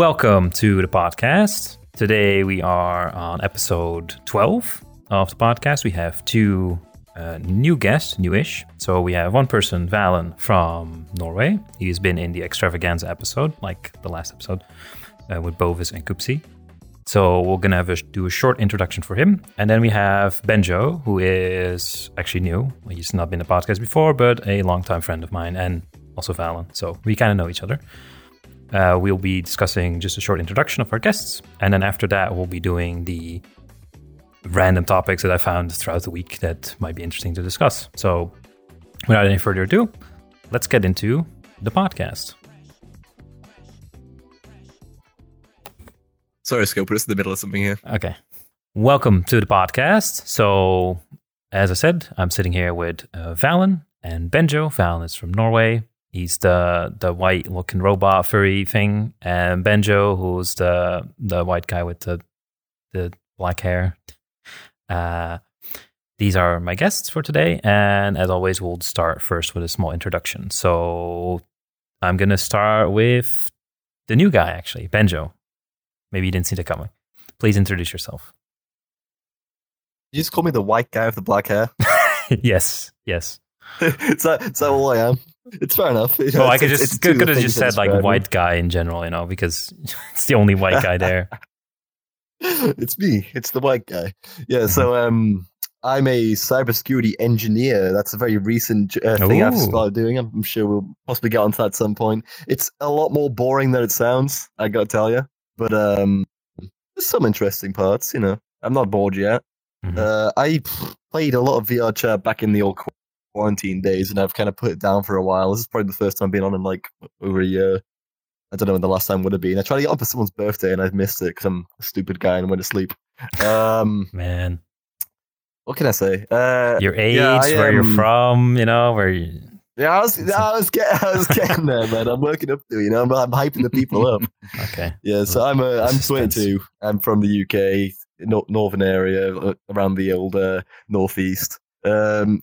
Welcome to the podcast. Today we are on episode 12 of the podcast. We have two uh, new guests, newish. So we have one person, Valen from Norway. He's been in the extravaganza episode, like the last episode, uh, with Bovis and Kupsi. So we're gonna have a, do a short introduction for him, and then we have Benjo, who is actually new. He's not been a podcast before, but a longtime friend of mine, and also Valen. So we kind of know each other. Uh, we'll be discussing just a short introduction of our guests, and then after that, we'll be doing the random topics that I found throughout the week that might be interesting to discuss. So, without any further ado, let's get into the podcast. Sorry, Scope, put us in the middle of something here. Okay. Welcome to the podcast. So, as I said, I'm sitting here with uh, Valen and Benjo. Valen is from Norway. He's the the white looking robot furry thing, and Benjo, who's the the white guy with the the black hair. Uh, these are my guests for today, and as always, we'll start first with a small introduction. So I'm gonna start with the new guy, actually, Benjo. Maybe you didn't see that coming. Please introduce yourself. You just call me the white guy with the black hair. yes, yes. is, that, is that all I am? It's fair enough. You know, Well, I could just it's could, could have just said like describe me. white guy in general, you know, because it's the only white guy there. it's me. It's the white guy. Yeah. Mm-hmm. So um, I'm a cybersecurity engineer. That's a very recent uh, thing I've started doing. I'm, I'm sure we'll possibly get onto that at some point. It's a lot more boring than it sounds. I gotta tell you. But um, there's some interesting parts. You know, I'm not bored yet. Mhm. Uh, I played a lot of VR chat back in the old quarantine days, and I've kind of put it down for a while. This is probably the first time I've been on in like over a year. I don't know when the last time would have been. I tried to get on for someone's birthday, and I missed it because I'm a stupid guy and went to sleep. Um, Man, what can I say? Uh, your age, yeah, I, where you're um, from, you know, where you, yeah, I was, I was getting, I was getting there, man. I'm working up to. You know, I'm, I'm hyping the people up. okay, Yeah, so I'm a, I'm Suspense. 22. I'm from the UK, northern area, uh, around the old uh, northeast. Um,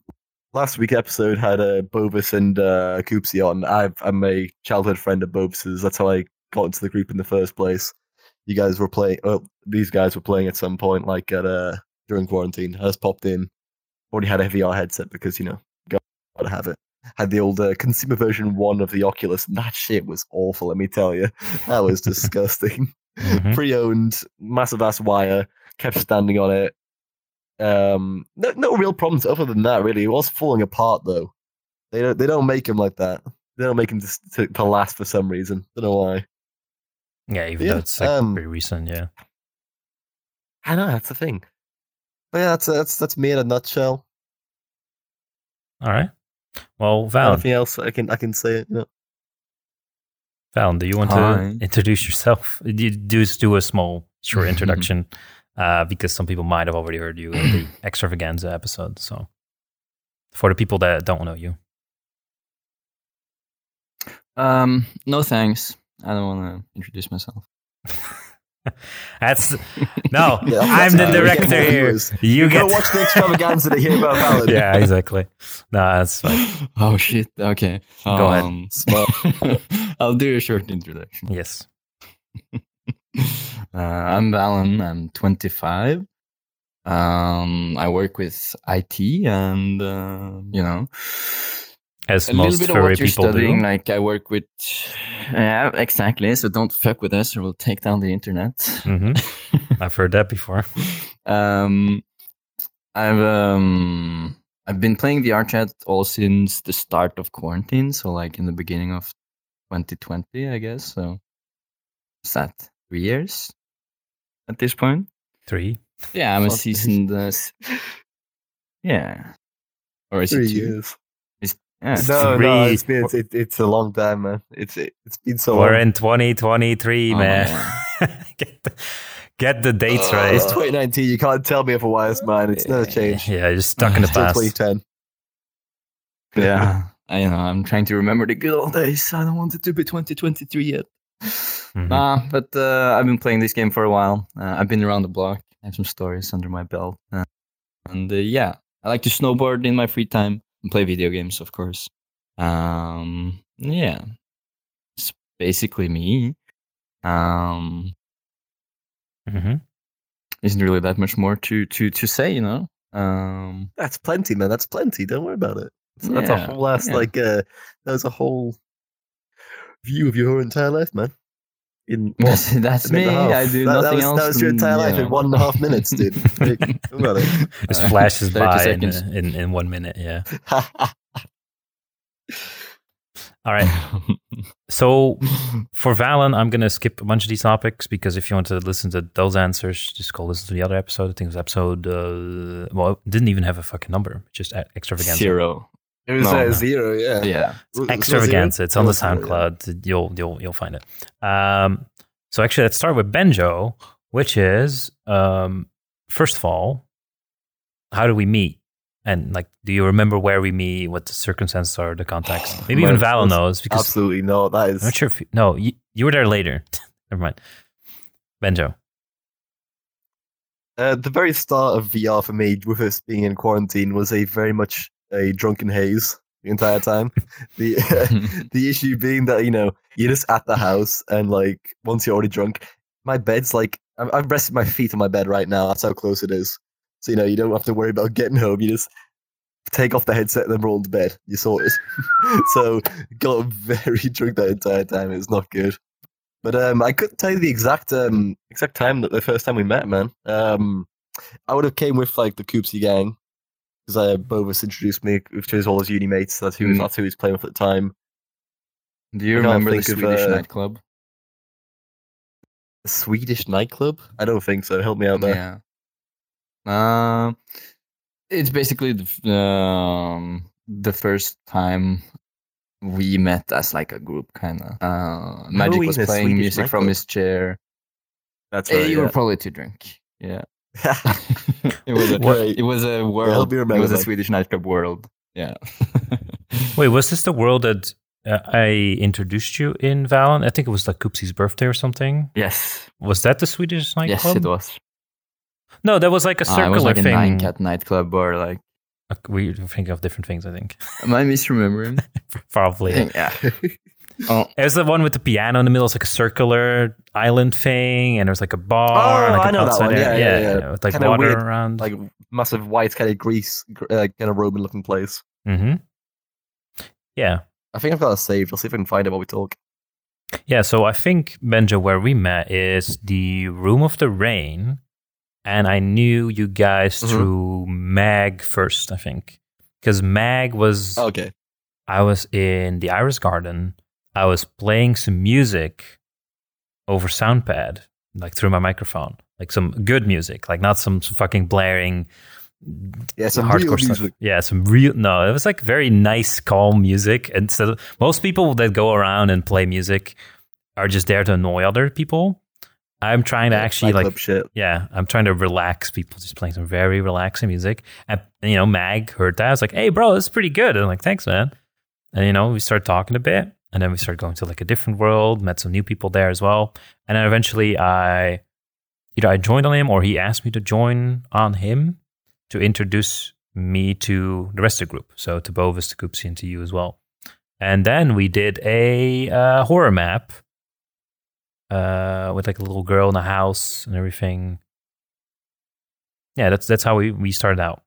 last week episode had uh, Bovis and uh, Koopsie on. I've, I'm a childhood friend of Bovis's. That's how I got into the group in the first place. You guys were playing. Well, these guys were playing at some point, like at uh during quarantine. I just popped in. Already had a VR headset because you know got to have it. Had the old uh, consumer version one of the Oculus, and that shit was awful. Let me tell you, that was disgusting Mhm. pre-owned, massive ass wire, kept standing on it. Um, no, no real problems other than that. Really, it was falling apart though. They don't, they don't make him like that. They don't make him to, to, to last for some reason. Don't know why. yeah, even Yeah, though it's like um, pretty recent, yeah. I know that's the thing. But yeah, that's that's that's me in a nutshell. All right. Well, Val, Anything else I can I can say it. You know? Val, do you want Hi. to introduce yourself? You do do a small, short introduction, uh, because some people might have already heard you in the extravaganza episode. So, for the people that don't know you, Um, no thanks. I don't want to introduce myself. that's no. Yeah, I'm the how we get director here. You Go get watch the extravaganza to hear about Valid. yeah, exactly. No, that's fine. oh shit. Okay. Go ahead. Um, Smart. I'll do a short introduction. Yes. Uh, I'm Valen. I'm 25. Um, I work with IT and uh, you know As a most little bit of what you're people studying. do. Like I work with, yeah, exactly. So don't fuck with us, or we'll take down the internet. hmm I've heard that before. um, I've um, I've been playing VR chat all since the start of quarantine. So like in the beginning of 2020, I guess. So what's that? Three years at this point. Three. Yeah, I'm a Fuck. seasoned. Uh, yeah, or is Three it two? years. Yeah, it's No, Three. no, it's been it's, it, it's a long time, man. It's it, it's been so long. We're long. in 2023, Oh, man. yeah. get, the, get the dates Uh, right. It's 2019. You can't tell me if a otherwise, man. It's never changed. Yeah, you're stuck in the past. 2010. yeah. I you know. I'm trying to remember the good old days. I don't want it to be 2023 yet. Mhm. Nah, but uh, I've been playing this game for a while. Uh, I've been around the block. I have some stories under my belt. Uh, and uh, yeah, I like to snowboard in my free time and play video games, of course. Um, yeah, it's basically me. Um, hmm isn't really that much more to to to say, you know. Um, That's plenty, man. That's plenty. Don't worry about it. So that's a whole ass yeah. like uh there's a whole view of your entire life, man. In what, that's that's me. and a I half? do that, nothing that was, else. That was your than, entire life you in one and a half minutes, dude. Think about it. Just Uh, flashes by in, in in one minute. Yeah. All right. So for Valen, I'm gonna skip a bunch of these topics because if you want to listen to those answers, just go listen to the other episode. I think it was episode. Uh, well, it didn't even have a fucking number, just extravaganza. Zero. It was No, uh, no. zero, yeah. Yeah. Was- was Extravaganza. It's on the was yeah. SoundCloud. You'll you'll you'll find it. Um, so actually, let's start with Benjo, which is um, first of all, how do we meet? And like, do you remember where we meet? What the circumstances are, the context? Maybe even Most- Valen knows because Absolutely no. That is I'm not sure if you, no, you, you were there later. Never mind. Benjo. Uh, the very start of VR for me, with us being in quarantine, was a very much a drunken haze the entire time. the the issue being that you know you're just at the house and like once you're already drunk, my bed's like I'm, I'm resting my feet on my bed right now. That's how close it is. So you know you don't have to worry about getting home. You just take off the headset and then roll into bed. You sort it. so got very drunk that entire time. It's not good. But um, I couldn't tell you the exact um exact time that the first time we met, man. Um, I would have came with like the Coopsy gang because uh, Bovis introduced me, which is all his uni mates. That's who Mm. that's who he was playing with at the time. Do you I remember the think of, Swedish uh, nightclub? A Swedish nightclub? I don't think so. Help me out there. Yeah. Um, it's basically the, um, the first time we met as like a group, kind of. Uh, Magic was playing Swedish music from his chair. That's Eh, right. you were probably too drunk. Yeah. What- it was a, Great. it was a world. help it was a. Swedish nightclub world. Yeah. Wait, was this the world that uh, I introduced you in, Valen? I think it was like Koopsie's birthday or something. yes. Was that the Swedish nightclub? Yes, it was. No, that was like a Ah, circular it was like a nine cat nightclub or like. Uh, We think of different things, I think. Am I misremembering? Probably. yeah. Oh, It was the one with the piano in the middle. It's like a circular island thing, and there's like a bar. Oh, like I know that one. Yeah, area. yeah, yeah. with like Kinda water weird, around. like massive white kind of grease, gr- uh, kind of Roman looking place. hmm Yeah, I think I've got it saved. I'll see if I can find it while we talk. yeah. So I think Benjo, where we met, is the Room of the Rain, and I knew you guys Mhm. through Mag first. I think because Mag was Okay. I was in the Iris Garden. I was playing some music over Soundpad, like through my microphone, like some good music, like not some, some fucking blaring Yeah, some hardcore stuff. music. Yeah, some real. No, it was like very nice, calm music. And so most people that go around and play music are just there to annoy other people. I'm trying to Yeah, actually like shit. yeah, I'm trying to relax people, just playing some very relaxing music. And you know, Mag heard that. I was like, "Hey, bro, this is pretty good." And I'm like, "Thanks, man." And you know, we started talking a bit, and then we started going to like a different world. Met some new people there as well, and then eventually, I either I joined on him or he asked me to join on him to introduce me to the rest of the group. So to Bovis, to Koopsie, and to you as well. And then we did a uh, horror map uh, with like a little girl in a house and everything. Yeah, that's that's how we, we started out.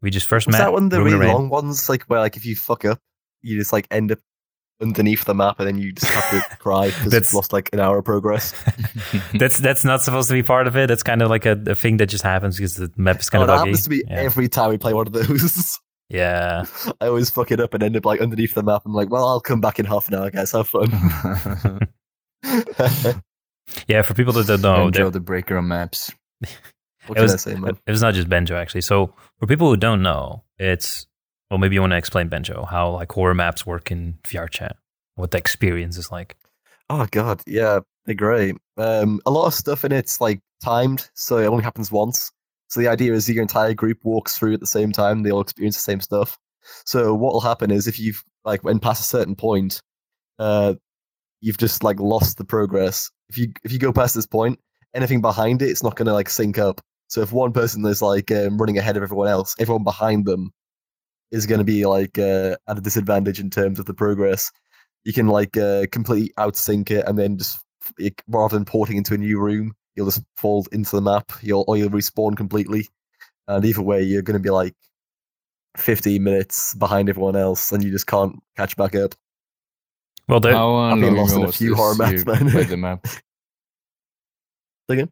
We just first Was met. that one of the really long ones, like where like if you fuck up, you just like end up underneath the map and then you just have to cry because That's- you've lost like an hour of progress? that's that's not supposed to be part of it. That's kind of like a, a thing that just happens because the map is kind oh, of that buggy. happens to me yeah. every time we play one of those. yeah. I always fuck it up and end up like underneath the map. I'm like, well, I'll come back in half an hour, guys. Have fun. Yeah, for people that don't know, Benjo there- the breaker on maps. what It can was- I say, man? it was not just Benjo actually. So for people who don't know, it's well, maybe you want to explain Benjo how like horror maps work in VR chat, what the experience is like. Oh god, yeah, they're great. Um, a lot of stuff in it's like timed, so it only happens once. So the idea is your entire group walks through at the same time; they all experience the same stuff. So what will happen is if you've like when past a certain point, uh, you've just like lost the progress. If you if you go past this point, anything behind it, it's not to like sync up. So if one person is like um, running ahead of everyone else, everyone behind them is going to be like uh, at a disadvantage in terms of the progress you can like uh, completely outsync it and then just it, rather than porting into a new room, you'll just fall into the map. You'll or you'll respawn completely. And either way, you're going to be like 15 minutes behind everyone else, and you just can't catch back up. Well, there, How uh, I've been long lost in a few this horror maps, you man. played the map? Again?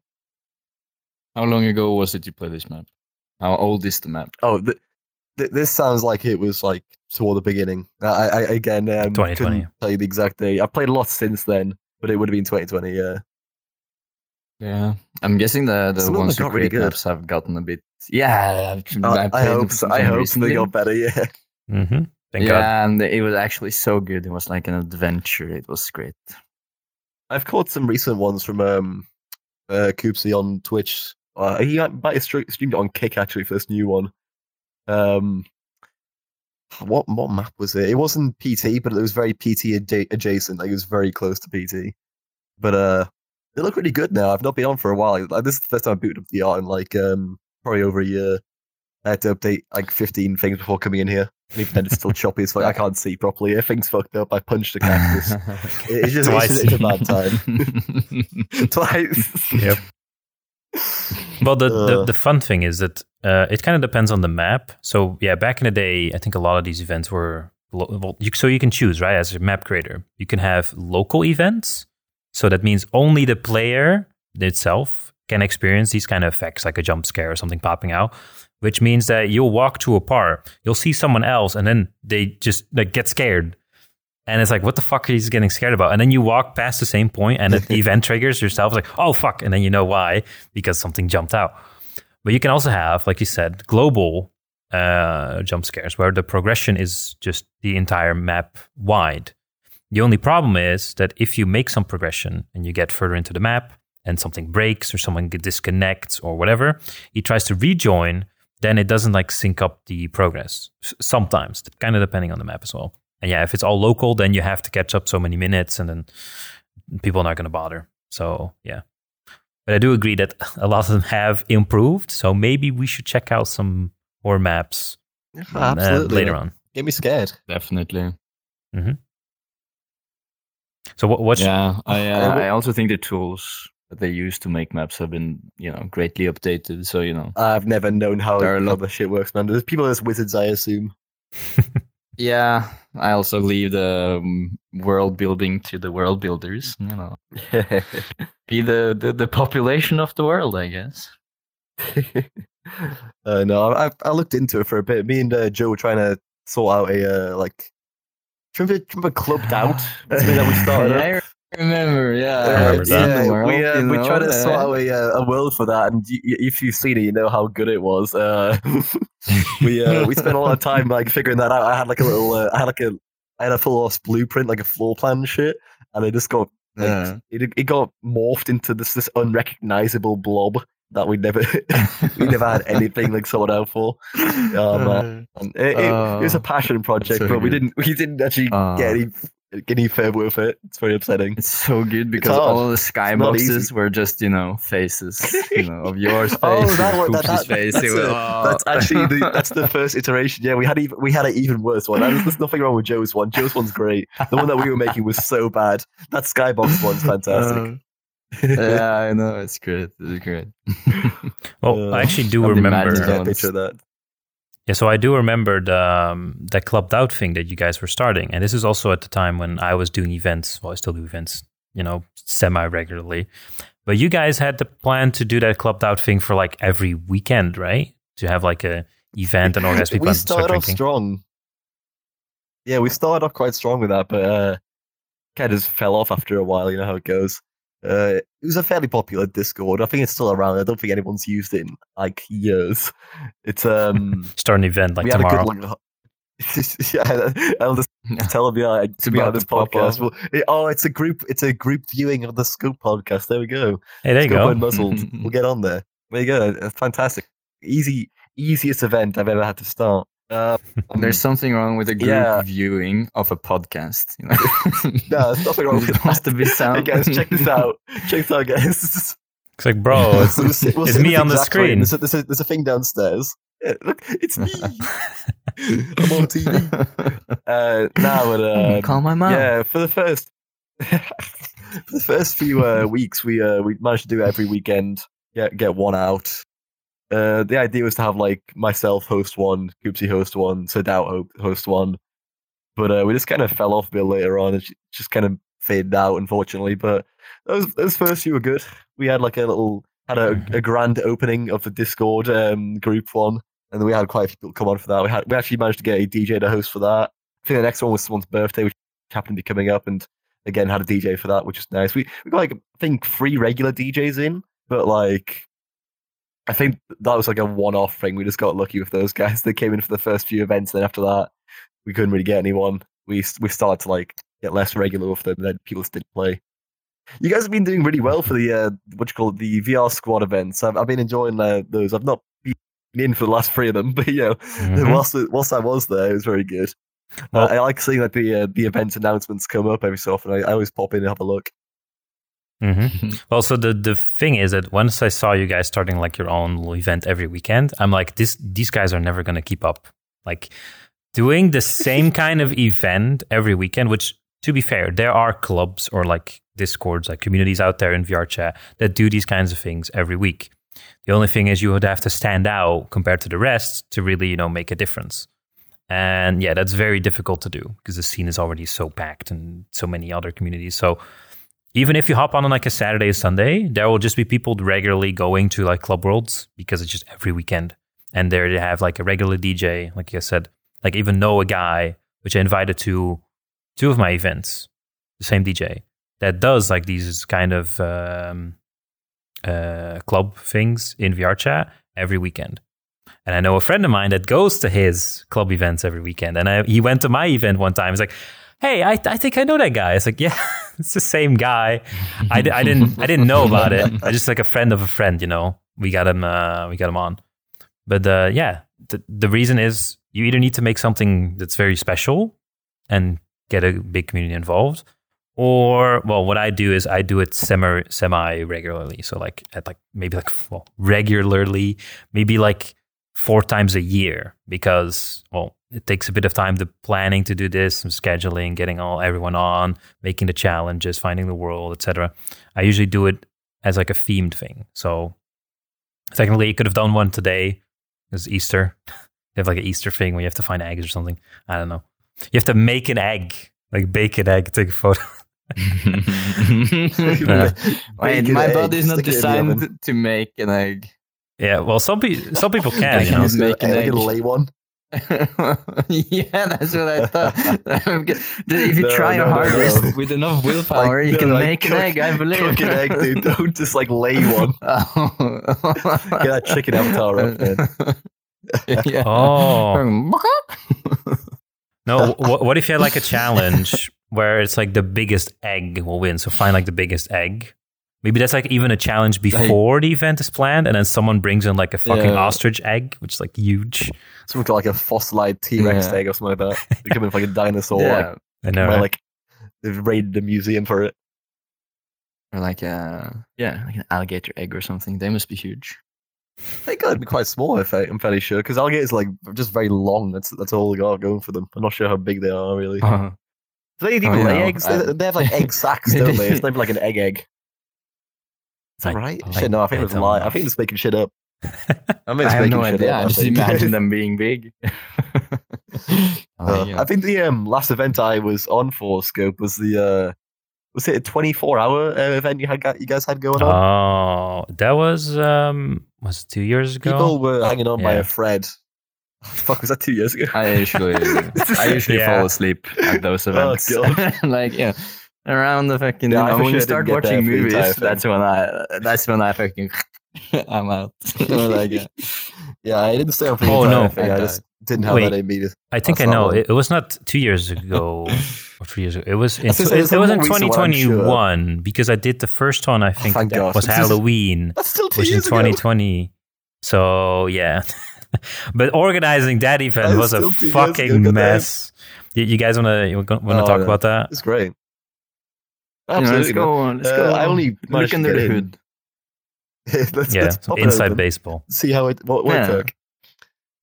How long ago was it you played this map? How old is the map? Oh, th- th- this sounds like it was like toward the beginning. I, I again, um, 2020. couldn't tell you the exact day. I've played a lot since then, but it would have been 2020. Yeah. Yeah, I'm guessing the the Some ones who got really create maps have gotten a bit. Yeah, I've- Uh, I I hope. So, I them hope they recently. got better. Yeah. Mm-hmm. thank yeah, God. and it was actually so good. It was like an adventure. It was great. I've caught some recent ones from um, uh, Koopsy on Twitch. Uh, he might have stre- streamed it on Kick actually for this new one. Um, what what map was it? It wasn't PT, but it was very PT adja- adjacent. Like it was very close to PT. But uh, they look really good now. I've not been on for a while. Like, this is the first time I booted up the art in like um probably over a year. I had to update like 15 things before coming in here. And even then, it's still choppy as fuck. I can't see properly. Everything's fucked up. I punched a cactus. It- it's just it's, just- it's a bad time. Twice. Yep. Well, the, the Uh. the fun thing is that uh, it kind of depends on the map. So yeah, back in the day, I think a lot of these events were lo- well, you, so you can choose right as a map creator. You can have local events, so that means only the player itself can experience these kind of effects, like a jump scare or something popping out. Which means that you'll walk to a part, you'll see someone else, and then they just like get scared. And it's like, what the fuck are you getting scared about? And then you walk past the same point and the event triggers yourself, like, oh fuck. And then you know why, because something jumped out. But you can also have, like you said, global uh, jump scares where the progression is just the entire map wide. The only problem is that if you make some progression and you get further into the map and something breaks or someone disconnects or whatever, he tries to rejoin, then it doesn't like sync up the progress. Sometimes, kind of depending on the map as well. And yeah, if it's all local, then you have to catch up so many minutes and then people are not going to bother. So yeah. But I do agree that a lot of them have improved. So maybe we should check out some more maps uh, Absolutely. later on. Get me scared. Definitely. So what, what's Yeah, I uh, I also think the tools that they use to make maps have been you know greatly updated. So you know. I've never known how, There are a lot- the shit works, man. There's people as wizards, I assume. Yeah, I also leave the um, world building to the world builders. You know, be the, the the population of the world, I guess. uh, no, I, I looked into it for a bit. Me and uh, Joe were trying to sort out a uh, like. Remember Club Doubt? Something that we started. yeah, remember. Yeah, I remember that. Yeah, world, we uh, we know, tried to sort uh, out a, uh, a world for that, and y- y- if you've seen it, you know how good it was. Uh, we uh, we spent a lot of time like figuring that out. I had like a little, uh, I had like a, I had a full ass blueprint, like a floor plan and shit, and it just got like Yeah. it, it got morphed into this this unrecognizable blob that we never we never had anything like sorted out for. Oh, man. And it, it, it was a Oh, passion project, so but we didn't we didn't actually Oh. get any get any further with it. It's very upsetting. It's so good because all of the not skyboxes were just, you know, faces, you know, of yours face, Oh, that one, that, that, face. that's, It oh. that's actually the, that's the first iteration. Yeah, we had even we had an even worse one. There's, there's nothing wrong with Joe's one. Joe's one's great. The one that we were making was so bad. That skybox one's fantastic. Uh, yeah, I know. It's great. It's great. well, Uh, I actually do I've remember. imagining yeah, Zones. picture that. Yeah, so I do remember the um, that Club Doubt thing that you guys were starting, and this is also at the time when I was doing events. Well, I still do events, you know, semi regularly. But you guys had the plan to do that Club Doubt thing for like every weekend, right? To have like a event and organize people we and start started off strong. Yeah, we started off quite strong with that, but uh, kind of just fell off after a while. You know how it goes. Uh, it was a fairly popular Discord. I think it's still around. I don't think anyone's used it in like years. It's um. Start an event like we had tomorrow. a good like. yeah, I'll just tell them. Yeah, we about had this podcast. Well, it- oh, it's a group. It's a group viewing of the Scope podcast. There we go. hey, there you Scope go. Unmuzzled. we'll get on there. There you go. Fantastic. Easy, easiest event I've ever had to start. Uh, There's something wrong with a group Yeah. viewing of a podcast. You know? no, there's nothing wrong with It has to be Hey sound. guys, check this out. Check this out, guys. It's like, bro, it's, We'll sit- we'll it's me on the exact screen. There's a, there's, a, there's a thing downstairs. Yeah, look, it's me. I'm on TV. Uh, now, but uh, Call my mom. yeah, for the first. for the first few uh, weeks, we uh, we managed to do it every weekend. Get get one out. Uh, the idea was to have like myself host one, Koopsie host one, Sadao host one, but uh, we just kind of fell off a bit later on. It just kind of faded out, unfortunately. But those those first few were good. We had like a little had a, a grand opening of the Discord um, group one, and we had quite a few people come on for that. We had we actually managed to get a DJ to host for that. I think the next one was someone's birthday, which happened to be coming up, and again had a DJ for that, which is nice. We we got like I think three regular DJs in, but like I think that was like a one-off thing. We just got lucky with those guys. They came in for the first few events, then after that, we couldn't really get anyone. We we started to like get less regular with them. Then people just didn't play. You guys have been doing really well for the uh, what you call it, the VR squad events. I've, I've been enjoying uh, those. I've not been in for the last three of them, but you know, Mhm. whilst whilst I was there, it was very good. Well- I, I like seeing like the uh, the event announcements come up every so often. I, I always pop in and have a look. Hmm Well, so the the thing is that once I saw you guys starting like your own event every weekend, I'm like, this these guys are never gonna keep up. Like doing the same kind of event every weekend. Which, to be fair, there are clubs or like discords, like communities out there in VR chat that do these kinds of things every week. The only thing is you would have to stand out compared to the rest to really, you know, make a difference. And yeah, that's very difficult to do because the scene is already so packed and so many other communities. So even if you hop on on like a Saturday or Sunday, there will just be people regularly going to like Club Worlds because it's just every weekend. And there they have like a regular DJ, like I said, like even know a guy, which I invited to two of my events, the same DJ that does like these kind of um, uh, club things in VR chat every weekend. And I know a friend of mine that goes to his club events every weekend. And I, he went to my event one time. He's like, "Hey, I, I think I know that guy." It's like, "Yeah, it's the same guy." I, I didn't I didn't know about it. I just like a friend of a friend, you know. We got him uh, we got him on. But uh, yeah, the the reason is you either need to make something that's very special and get a big community involved, or well, what I do is I do it semi semi regularly. So like at like maybe like well regularly, maybe like four times a year because well it takes a bit of time the planning to do this some scheduling getting all everyone on making the challenges finding the world etc i usually do it as like a themed thing. So technically you could have done one today. It's easter. You have like an easter thing where you have to find eggs or something. I don't know. You have to make an egg. Like bake an egg. Take a photo. Wait, my body is not stick it in the oven. designed to make an egg. yeah well some, pe- some people can I you know. just make an I egg. lay one. yeah, that's what I thought. if you No, try your no, no, hardest no. with enough willpower, you no, can like make an egg. I believe. Cook an egg, dude. Don't just like lay one. Oh. Get that chicken avatar up, man. yeah. oh No, what, what if you had like a challenge where it's like the biggest egg will win? So find like the biggest egg. Maybe that's like even a challenge before the event is planned, and then someone brings in like a fucking Yeah. ostrich egg, which is like huge. Something like a fossilized T Rex Yeah. egg or something like that. They come in with like a dinosaur. yeah. Like, I know. where, right? like they've raided the museum for it. Or like a yeah, like an alligator egg or something. They must be huge. They gotta be quite small, I think, I'm fairly sure, because alligators like just very long. That's that's all they got going for them. I'm not sure how big they are really. Uh, Do they even Oh, lay yeah. eggs? They, they have like egg sacks, don't they? It's not like an egg egg. Is that I- right? I- shit, no, I think I it was a lie. I think it's making shit up. I, mean, I it's have no shit idea. up, I just imagine them being big. Uh, Oh, yeah. I think the um, last event I was on for Scope was the uh, was it a 24 hour uh, event you had got, you guys had going on? oh, that was um, was it two years ago? People were hanging on by a thread. Fuck, was that two years ago? I usually I usually Yeah. fall asleep at those events. God. like yeah, around the fucking Yeah, you know, when you start watching that for the entire movies, thing. that's when I that's when I fucking I'm out. Like yeah. Yeah, I didn't stay on for the Oh, no. thing. I, I just didn't have Wait. that in me. to- I think I know. one. It, it was not two years ago or three years ago. It was in, was it, gonna say, it's it was in more recent one, I'm sure. 2021 because I did the first one. I oh, think thank that God. was This is- Halloween. That's still two was in years ago. 2020. So yeah, but organizing that event That was a still two years ago, fucking mess. You, you guys wanna want to Oh, talk yeah. about that? It's great. You know, Absolutely. let's go on. Let's Uh, go. I only managed look to under the in. hood. let's, Yeah, let's so pop it inside baseball. See how it what, what Yeah. it took.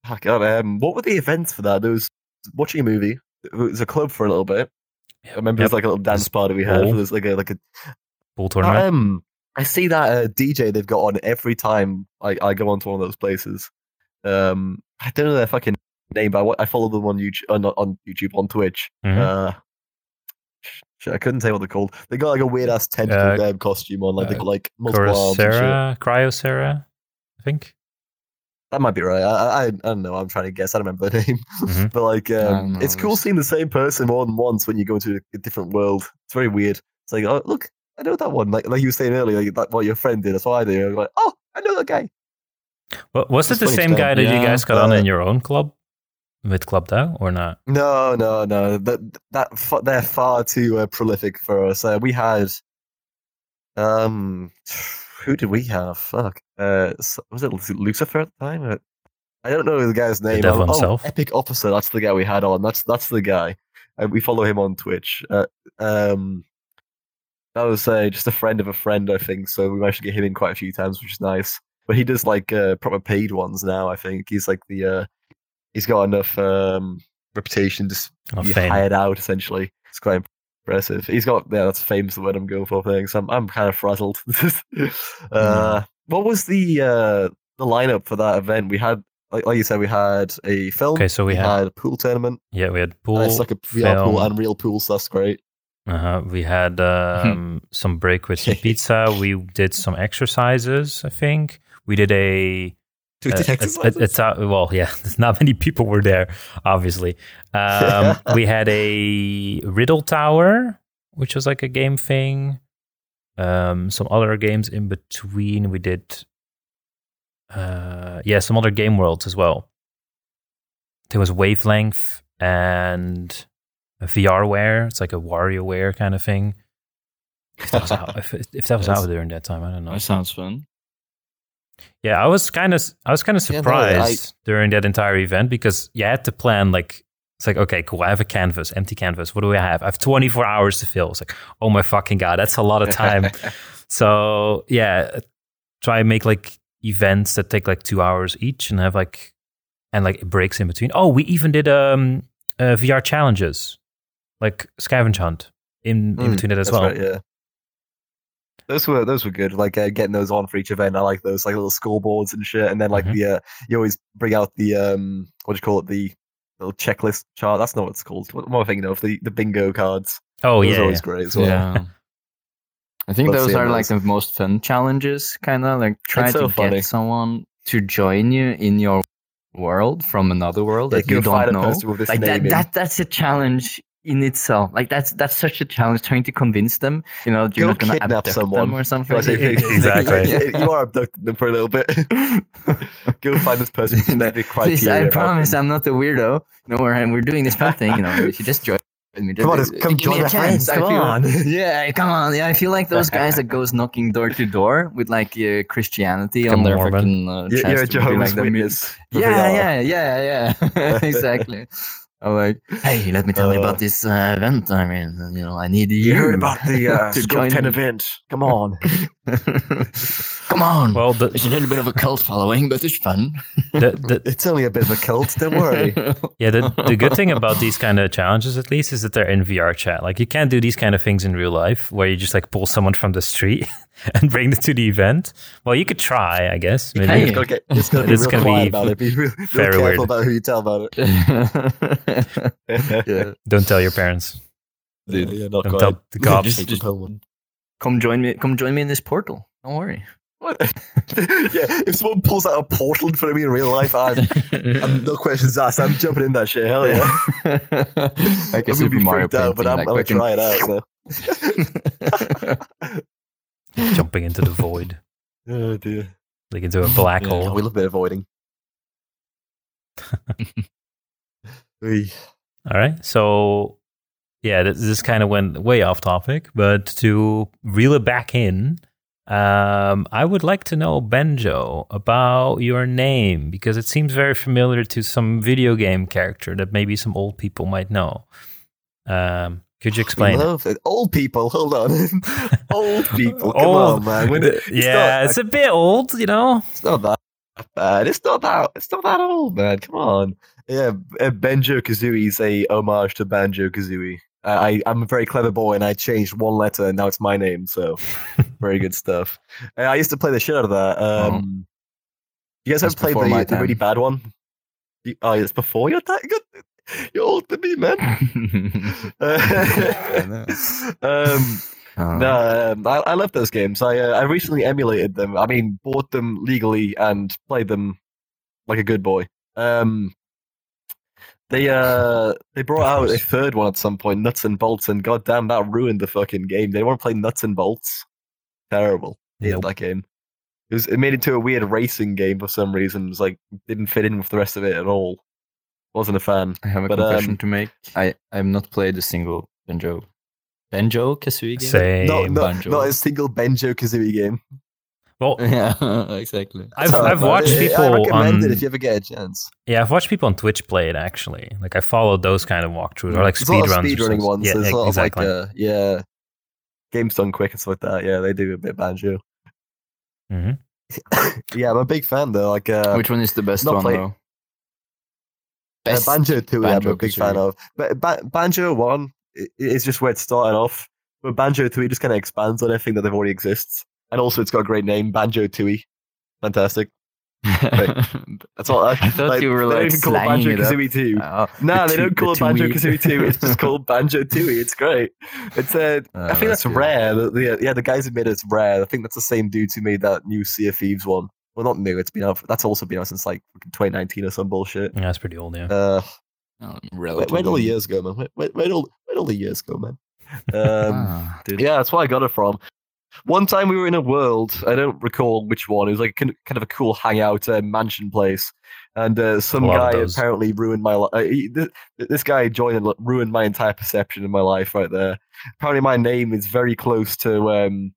Oh, God, um, what were the events for that? There was watching a movie. It was a club for a little bit. I remember Yep. there's like a little dance party we had. Bowl. There's like a like a Pool tournament. um. I see that uh, DJ they've got on every time I, I go onto one of those places. Um, I don't know their fucking name, but I, I follow them on YouTube, on, on YouTube, on Twitch. Mhm. Uh, shit, I couldn't tell what they're called. They got like a weird ass tentacle Uh, costume on, like they uh, got like multiple arms. And Cryosera, I think. That might be right. I, I I don't know. I'm trying to guess. I don't remember the name. Mhm. but like, um, it's cool seeing the same person more than once when you go to a different world. It's very weird. It's like, oh look, I know that one. Like like you were saying earlier, like, that, what your friend did. That's what I do. I'm like, oh, I know that guy. Wa- was it the same guy that you guys got on in your own club with Club Doubt or not? No, no, no. That that they're far too uh, prolific for us. Uh, we had, um, who did we have? Fuck. Uh, was it Lucifer at the time? Uh, I don't know the guy's name. devil Oh, oh, himself? Epic Officer. That's the guy we had on. That's that's the guy. Uh, we follow him on Twitch. Uh, um, that was uh, just a friend of a friend, I think. So we managed to get him in quite a few times, which is nice. But he does like uh, proper paid ones now. I think he's like the uh, he's got enough um, reputation Oh, be fame. hired out. Essentially, it's quite impressive. He's got yeah, that's fame's the word I'm going for. Things. I'm I'm kind of frazzled. uh, what was the uh, the lineup for that event? We had like, like you said, we had a film. Okay, so we we had had a pool tournament. yeah, we had pool. it's like a VR pool film. and real pool, so that's great. Uh-huh. We had um, some break with some pizza. We did some exercises. I think we did a. Two uh, did it's, it's not well, yeah. Not many people were there, obviously. Um, we had a riddle tower, which was like a game thing. Um, some other games in between. We did, uh, yeah, some other game worlds as well. There was wavelength and a VRware. It's like a WarioWare kind of thing. If that was out, if, if that was out during that time, I don't know. That sounds fun. Yeah, I was kind of I was kind of Yeah, no, I- surprised during that entire event because you had to plan like it's like okay, cool. I have a canvas, empty canvas. What do I have? I have 24 hours to fill. It's like oh my fucking god, that's a lot of time. so yeah, try and make like events that take like two hours each and have like and like breaks in between. Oh, we even did um uh, VR challenges like scavenge hunt in in Mm, between it as well. right, yeah. Those were those were good. Like uh, getting those on for each event. I like those like little scoreboards and shit. And then like Mhm. the uh, you always bring out the um what do you call it the little checklist chart. That's not what it's called. What, what am I thinking of? The the bingo cards. Oh those yeah, are always yeah. great as well. Yeah. I think Let's those are how like those- the most fun challenges, kind of like try so to funny. get someone to join you in your world from another world Yeah, that you don't know. person with this Like that, in. that that's a challenge in itself. Like that's that's such a challenge trying to convince them, you know, you're Go not gonna kidnap abduct someone. them or something. Like, if- if- Exactly. you are abducting them for a little bit. Go find this person with specific Please, criteria. I promise them. I'm not the weirdo. No, we're, we're doing this fun thing. You know, if you just join me, Come on, just- just come give me join a chance. friends, come feel- on. yeah, come on. Yeah, I feel like those guys that goes knocking door to door with like uh, Christianity Like a on their Mormon. fucking uh, You're, chest you're a Jehovah's like Witness. for Yeah, yeah, yeah, yeah. exactly. I'm like, hey, let me tell you Uh, about this uh, event. I mean, you know, I need you. You heard about the uh, to Scope join 10 me. event. Come on. Come on. Well, the, it's a little bit of a cult following, but it's fun. the, the, It's only a bit of a cult, don't worry. Yeah, the, the good thing about these kind of challenges, at least, is that they're in VR chat. Like, you can't do these kind of things in real life where you just like pull someone from the street and bring them to the event. Well, you could try, I guess. You Maybe. It's gonna get, it's gonna be It's real gonna quiet be about it. Be real, real very careful weird. about who you tell about it. Yeah. Don't tell your parents. Dude. yeah, not Don't tell the cops. Just- just- the one. Come join me. Come join me in this portal. Don't worry. What? yeah, if someone pulls out a portal in front of me in real life, I'm, I'm no questions asked. I'm jumping in that shit. Hell yeah. like a I'm gonna Super be Mario freaked out, but I'm, I'm gonna try it out. So. Jumping into the void, oh dear. like into a black Yeah. Hole. we love a bit of avoiding. Oy. All right. So, yeah, this, this kind of went way off topic, but to reel it back in, um, I would like to know, Benjo, about your name because it seems very familiar to some video game character that maybe some old people might know. Um, could you explain? it? love it. Old people, hold on. Old people, come Old- on, man. It- yeah, not, it's a bit old, you know. it's not that bad. It's not that. It's not that old, man. Come on. Yeah, uh, Benjo Kazooie is a homage to Banjo Kazooie. I, I'm a very clever boy, and I changed one letter, and now it's my name. So very good stuff. Uh, I used to play the shit out of that. Um, You guys ever played the, the really bad one? You- Oh, it's before your time. Good- You're older than me, man. know. um, Uh, no, um, I, I love those games. I uh, I recently emulated them. I mean, bought them legally and played them like a good boy. Um, they uh they brought Of out a third one at some point, Nuts and Bolts, and goddamn, that ruined the fucking game. They want to play Nuts and Bolts. Terrible. Hated Nope. that game. It was it made it into a weird racing game for some reason. It was like didn't fit in with the rest of it at all. Wasn't a fan. I have a But, confession um, to make. I I have not played a single banjo, banjo kazooie game. Same. Not, not, not a single Benjo Kazooie game. Well, yeah, exactly. I've, Sorry, I've watched I- people I recommend on it if you ever get a chance. yeah I've watched people on Twitch play it actually. Like I followed those kind of walkthroughs or like There's a lot speed runs. or speedrunning ones. Yeah, There's a lot exactly. of like, uh, yeah, games done quick and stuff like that. Yeah, they do a bit of banjo. hmm yeah, I'm a big fan though. Like, uh, Which one is the best one play- though? uh, Best banjo two, I'm a big fan of. But ba- banjo one is just where it started off. But banjo three just kind of expands on everything that they've already exists, and also it's got a great name, banjo tooie. Fantastic. That's all. I, thought you were, they don't like, even call banjo it kazooie two. Oh, No, the they two- don't call the it Banjo Tooie. Kazooie 2. It's just called Banjo Tooie. It's great. It's uh, Oh, I think that's that's, rare. The, the, yeah, the guys who made it's rare. I think that's the same dudes who made that new Sea of Thieves one. Well, not new. It's been out. That's also been out since like 2019 or some bullshit. Yeah, that's pretty old. Yeah. Uh, Oh, where, where'd all the years go, man? Where, where, where'd, all, where'd all the years go, man? Um, Ah, yeah, that's where I got it from. One time we were in a world, I don't recall which one. It was like kind kind of a cool hangout uh, mansion place, and uh, some A lot of guy apparently ruined my life. Uh, he- this guy joined and ruined my entire perception of my life right there. Apparently, my name is very close to. Um,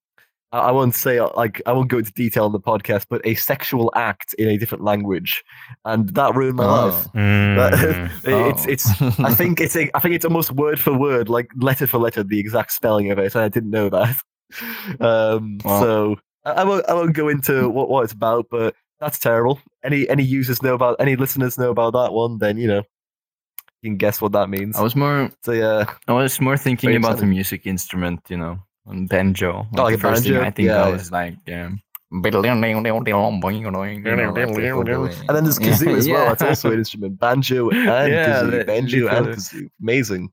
I I won't say uh, like I won't go into detail on the podcast, but a sexual act in a different language, and that ruined my Oh. life. Mm. It's it's I think it's a, I think it's almost word for word, like letter for letter, the exact spelling of it. And I didn't know that. Um, Wow. So I, won't I won't go into what, what it's about, but that's terrible. Any any users know about any listeners know about that one? Then you know you can guess what that means. I was more So yeah, I was more thinking about the music instrument, you know, on banjo. Oh, like the a first thing banjo? I think Yeah, yeah. was like, um, and then there's kazoo as well. That's also an instrument. Banjo and Yeah, kazoo. Banjo and kazoo. Amazing.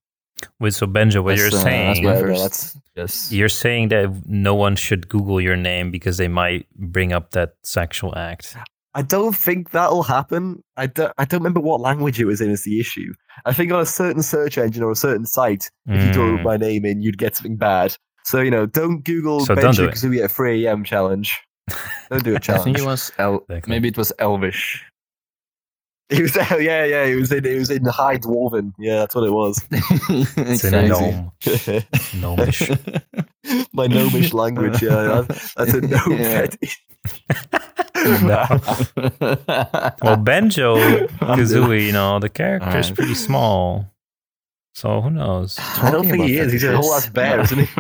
Wait, so Benjo, what you're uh, saying? that's my Yeah, first. that's- yes. You're saying that no one should Google your name because they might bring up that sexual act. I don't think that'll happen. I don't, I don't remember what language it was in is the issue. I think on a certain search engine or a certain site, if you throw Mm. my name in, you'd get something bad. So, you know, don't Google So don't do Benjo it. 3 a.m. challenge. Don't do a I challenge. think it was El- Exactly. maybe it was Elvish. It was, yeah, yeah, it was in, it was in High Dwarven. Yeah, that's what it was. It's in Exactly. gnome, gnomish. my gnomish language, yeah. That's, that's a gnome Yeah. fetish. Well, Benjo Kazooie, you know, the character is Alright. pretty small. So who knows? I don't think he is. He's a whole ass bear, isn't he?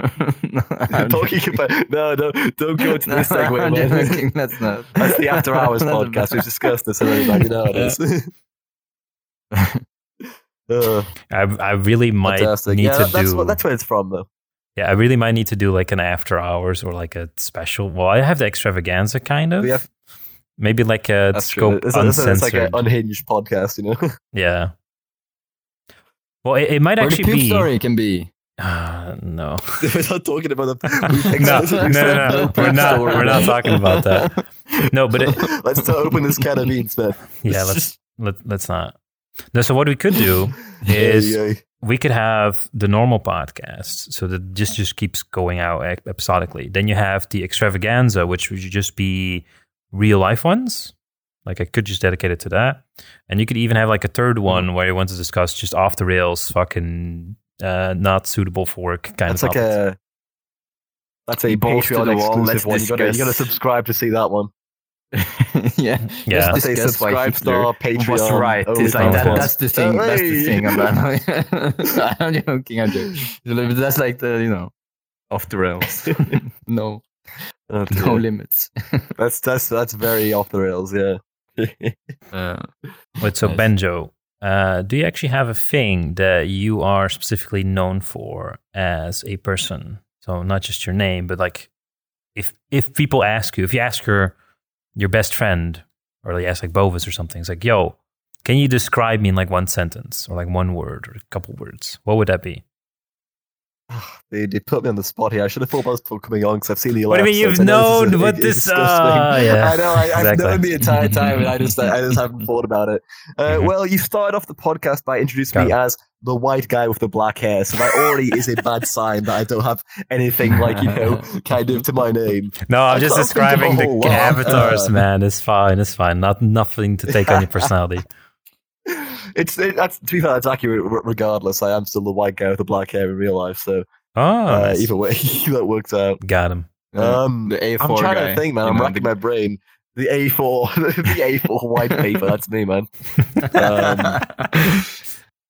I'm talking joking. about no, no, don't go to this segue. I'm joking, That's not. That's the After Hours podcast. We've discussed this already. Like, you know how. Uh, I I really might fantastic. need Yeah, to that's, do. what, that's where it's from, though. yeah, I really might need to do like an after hours or like a special. Well, I have the extravaganza kind of. We have, Maybe like a that's true. scope It's, it's, it's like an unhinged podcast, you know. yeah. Well, it, it might Or the actually poop be. story can be. Uh, no. We're not talking about the. no, no, no, no. We're not. We're not talking about that. No, but it, Let's not open this can of beans, man. yeah, let's let, let's not. No, so what we could do is Yeah, yeah. we could have the normal podcast, so that just just keeps going out ep- episodically. Then you have the extravaganza, which would just be real life ones. Like I could just dedicate it to that, and you could even have like a third one where you want to discuss just off the rails, fucking uh, not suitable for work kind That's of. like topics. a. That's a Balls to the Patreon wall, let's exclusive one. You gotta, you gotta subscribe to see that one. yeah. Yeah. Let's That's a why subscribe Hitler star Patreon. was right. only It's like that, that's the thing. That's the thing about it. I'm joking. I'm joking. That's like the you know, off the rails. no, Oh, no limits. That's that's that's very off the rails. Yeah. Uh, Wait, so Nice. Benjo, uh, do you actually have a thing that you are specifically known for as a person? So not just your name, but like if if people ask you, if you ask your your best friend, or they ask like Bovis or something, it's like, yo, can you describe me in like one sentence or like one word or a couple words? What would that be? They, they put me on the spot here. I should have thought about this before coming on because I've seen the. What do you mean episodes. you've I know this is known a- what this- disgusting. ah, yeah. I know. I, I've Exactly. known the entire time, and I just I just haven't thought about it. Uh, Mhm. Well, you started off the podcast by introducing me Got as the white guy with the black hair, so that already is a bad sign that I don't have anything like you know, kind of to my name. No, I'm I just can't think of a describing the whole lot. avatars, Uh, man. It's fine. It's fine. Not nothing to take on your personality. It's it, that's to be fair, that's accurate. Regardless, I am still the white guy with the black hair in real life, so Oh, uh, nice. either way, that works out. got him. Um, the A4 I'm trying guy. to think, man. you I'm know, racking the- my brain. The A4, the A4 white paper. That's me, man. Um,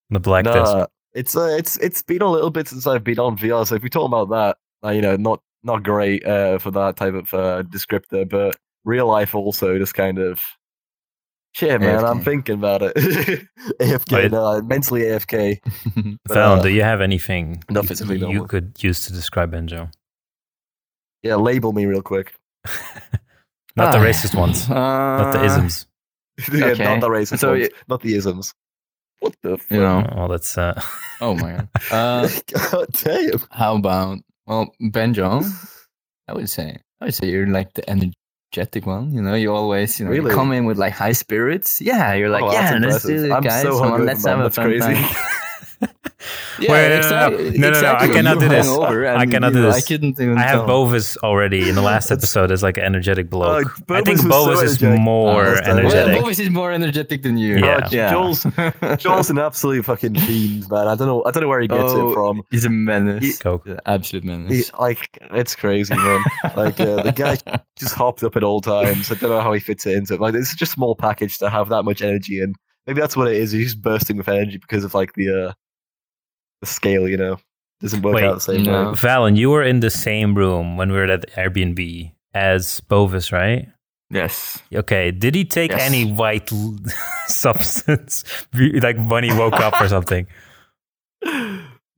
the black disc. It's uh, it's it's been a little bit since I've been on VR. So if we talk about that, uh, you know, not not great uh, for that type of uh, descriptor, but real life also just kind of. Shit, man, I'm thinking about it. AFK, Wait. no, mentally AFK. but, Valen, uh, do you have anything not physically, you no. could use to describe Benjo? Yeah, label me real quick. Not the Ah, racist ones, not the uh, isms. yeah, Okay. not the racist So ones, y- not the isms. What the fuck? You know. Oh, that's uh, Oh my god. Uh, God damn. how about well, Benjo? I would say I would say you're like the energetic one. You know, you always you know you come in with like high spirits. Yeah, you're like Oh, yeah, let's do it, I'm guys. so Come on, let's have a That's fun crazy. time. Yeah, Wait, no, no, no, exactly. no, no, no, I cannot do this. I and cannot you- do I couldn't even I have tell. Bovis already in the last episode as like an energetic bloke. Oh, I think Bovis so is energetic. more Oh, that's Well, energetic. Bovis is more energetic than you. Yeah. Oh, Joel's- Joel's an absolute fucking fiend, man. I don't know. I don't know where he gets Oh, it from. He's a menace. Coke. The absolute He, menace. like it's crazy, man. like uh, the guy just hopped up at all times. I don't know how he fits it into it. Like it's just a small package to have that much energy in. Maybe that's what it is. He's just bursting with energy because of like the uh, the scale. You know, doesn't work Wait, out the same no. way. Valen, you were in the same room when we were at the Airbnb as Bovis, right? yes. Okay. Did he take Yes. any white l- substance, like when he woke up or something?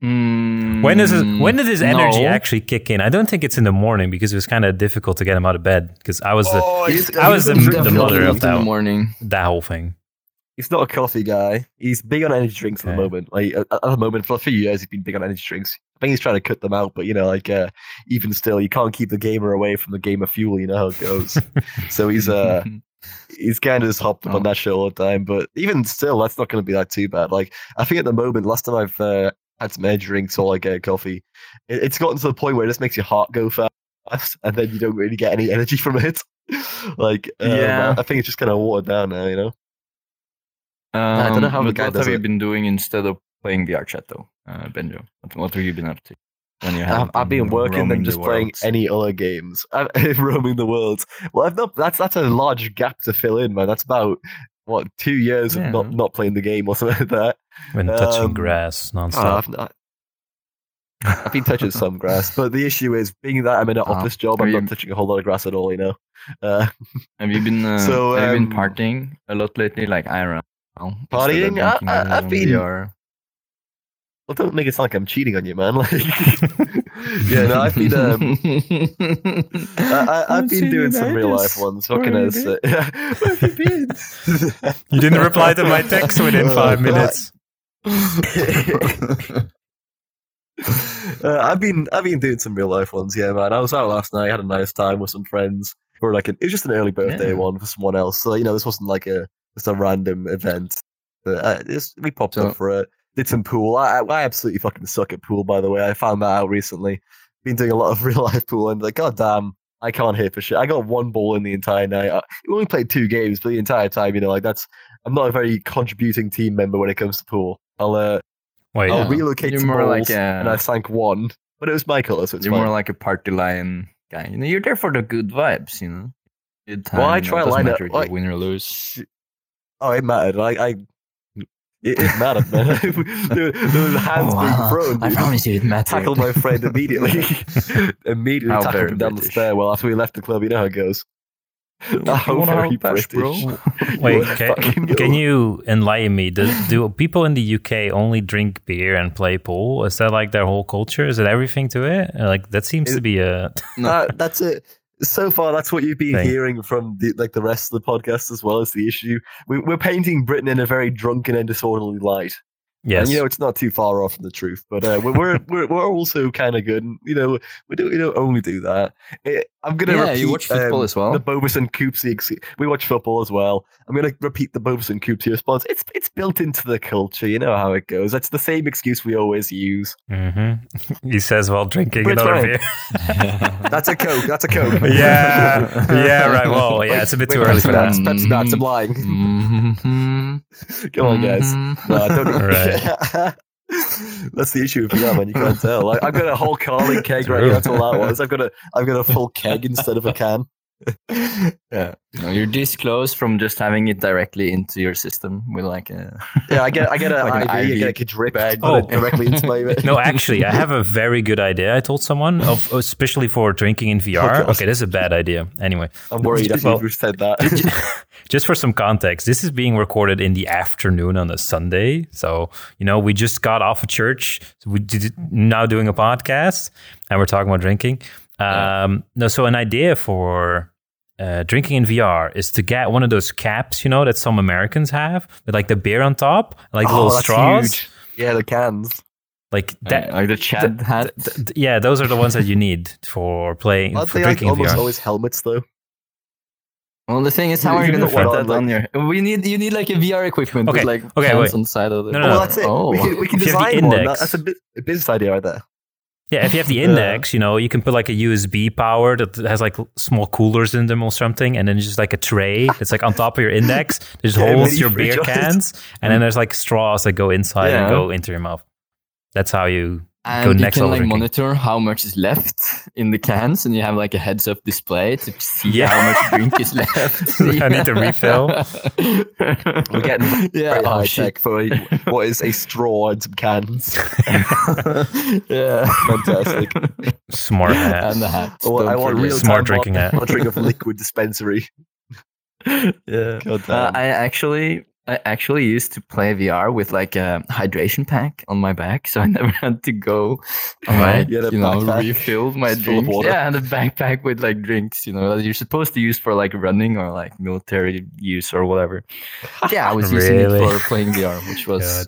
When does his, when did his energy Mm, no. actually kick in? I don't think it's in the morning because it was kind of difficult to get him out of bed because I was the Oh, He's- I was he's the- the mother of in that the morning. that whole thing. He's not a coffee guy. He's big on energy drinks at the moment. Like at, at the moment, for a few years, he's been big on energy drinks. I think he's trying to cut them out, but you know, like uh, even still, you can't keep the gamer away from the game of fuel. You know how it goes. so he's uh he's kind of just hopped up on Oh. that shit all the time. But even still, that's not going to be that too bad. Like I think at the moment, last time I've uh, had some energy drinks or like uh, coffee, it, it's gotten to the point where it just makes your heart go fast, and then you don't really get any energy from it. like um, Yeah. I think it's just kind of watered down now. You know. Um, I don't know how the but guy what does have you been doing instead of playing VR chat though, uh, Benjo? What, what have you been up to? When you I've, haven't I've been working and just playing world? any other games. I've, roaming the world. Well, I've not. That's that's a large gap to fill in, man. That's about what two years Yeah. of not not playing the game or something like that. When touching Um, grass Oh, nonstop. I've, not, I've been touching some grass, but the issue is being that I'm in an Oh, office job, I'm you- not touching a whole lot of grass at all. You know. Uh, Have you been? Uh, So, have you been um, partying a lot lately, like IRL? Instead of Partying? I- drinking I- on I've been- VR? well, don't make it sound like I'm cheating on you, man. Like, yeah, no, I've been. Um, I, I, I've been doing some real life ones. What can I say? Where have you been? You didn't reply to my text within five minutes. uh, I've been I've been doing some real life ones, yeah, man. I was out last night, had a nice time with some friends. For like an, it was just an early birthday Yeah. one for someone else, so you know this wasn't like a just a random event. But uh, it's, we popped So- up for it. Did some pool. I, I I absolutely fucking suck at pool, by the way. I found that out recently. Been doing a lot of real life pool, and like, god damn, I can't hit for shit. I got one ball in the entire night. I, we only played two games, but the entire time, you know, like that's I'm not a very contributing team member when it comes to pool. I'll uh, Wait, I'll Yeah. relocate You're some more balls, like a- and I sank one, but it was my color, so it's You're fine. more like a party line guy. You know, you're there for the good vibes. You know, good time. Well, I try to line matter up, if you like- win or lose. Oh, it mattered. I, I it, it mattered, man. there, there was hands being thrown. dude. you, it mattered. Tackled my friend immediately. immediately How tackled him down the stairwell after we left the club. You know how it goes. How very bash, British. Wait, You can, can you enlighten me? Do, do people in the UK only drink beer and play pool? Is that like their whole culture? Is it everything to it? Like that seems to be a Uh, that's it. So far, that's what you've been Thing. hearing from the, like the rest of the podcast as well as the issue. We, we're painting Britain in a very drunken and disorderly light. yes. And you know, it's not too far off from the truth, but uh, we're, we're we're also kind of good. And, you know, we don't we don't only do that. Eh, I'm gonna Yeah, repeat, you watch football um, as well. The Bovis and Coopsy. ex- We watch football as well. I'm gonna repeat the Bovis and Coopsy response. It's it's built into the culture. You know how it goes. That's the same excuse we always use. hmm He says while drinking But another fine. beer. That's a coke. That's a coke. yeah, yeah, right. Well, yeah, it's a bit too early for that. Pepsi Max. Pepsi Max. I'm lying. Mhm. Come on, guys. Mhm. No, I don't. Right. That's the issue with that, man. You can't tell. Like, I've got a whole Carling keg right here. That's all that was. I've got a, I've got a full keg instead of a can. Yeah, No, you're this close from just having it directly into your system with like a. yeah. I get, I get a Like an IV, I IV get a drip bag. put it Oh. directly into my. No, actually, I have a very good idea. I told someone, of, especially for drinking in VR. Oh, God. Okay, this is a bad idea. Anyway, I'm worried after Well- you said that. just for some context, this is being recorded in the afternoon on a Sunday. So, you know, we just got off of church. So we did now doing a podcast and we're talking about drinking. Um, no, so an idea for uh, drinking in VR is to get one of those caps, you know, that some Americans have with like the beer on top, like Oh, little that's straws. huge. Yeah, the cans. Like that. like the Chad hat. th- th- yeah, those are the ones that you need for playing, Aren't for they drinking in almost VR. always helmets though? Well, the thing is, how You are you gonna put fit that on, on your? We need you need like a VR equipment Okay, with like okay, cans wait. on the side of the. No, Oh, no, well, no. that's it. Oh. We can, we can If the design one. That's a, bit, a business idea right there. Yeah, if you have the index, you know, you can put like a USB power that has like small coolers in them or something, and then just like a tray that's like on top of your index. That just Yeah, holds your beer cans, and then there's like straws that go inside and go into your mouth. That's how you and go you can like drinking. monitor how much is left in the cans, and you have like a heads-up display to see Yeah. how much drink is left. I need to refill. We're getting yeah, very oh, high shit. tech for a, what is a straw and some cans. yeah, Fantastic. smart hat. and the hat. Oh, I want real Smart drinking hat. monitoring of liquid dispensary. yeah. Uh. I actually, I actually used to play VR with like a hydration pack on my back, so I never had to go, Right. like, You had a you know, backpack refill my just full of drinks. water. Yeah, and a backpack with like drinks, you know, that you're supposed to use for like running or like military use or whatever. Yeah, I was using Really? it for playing VR, which was God.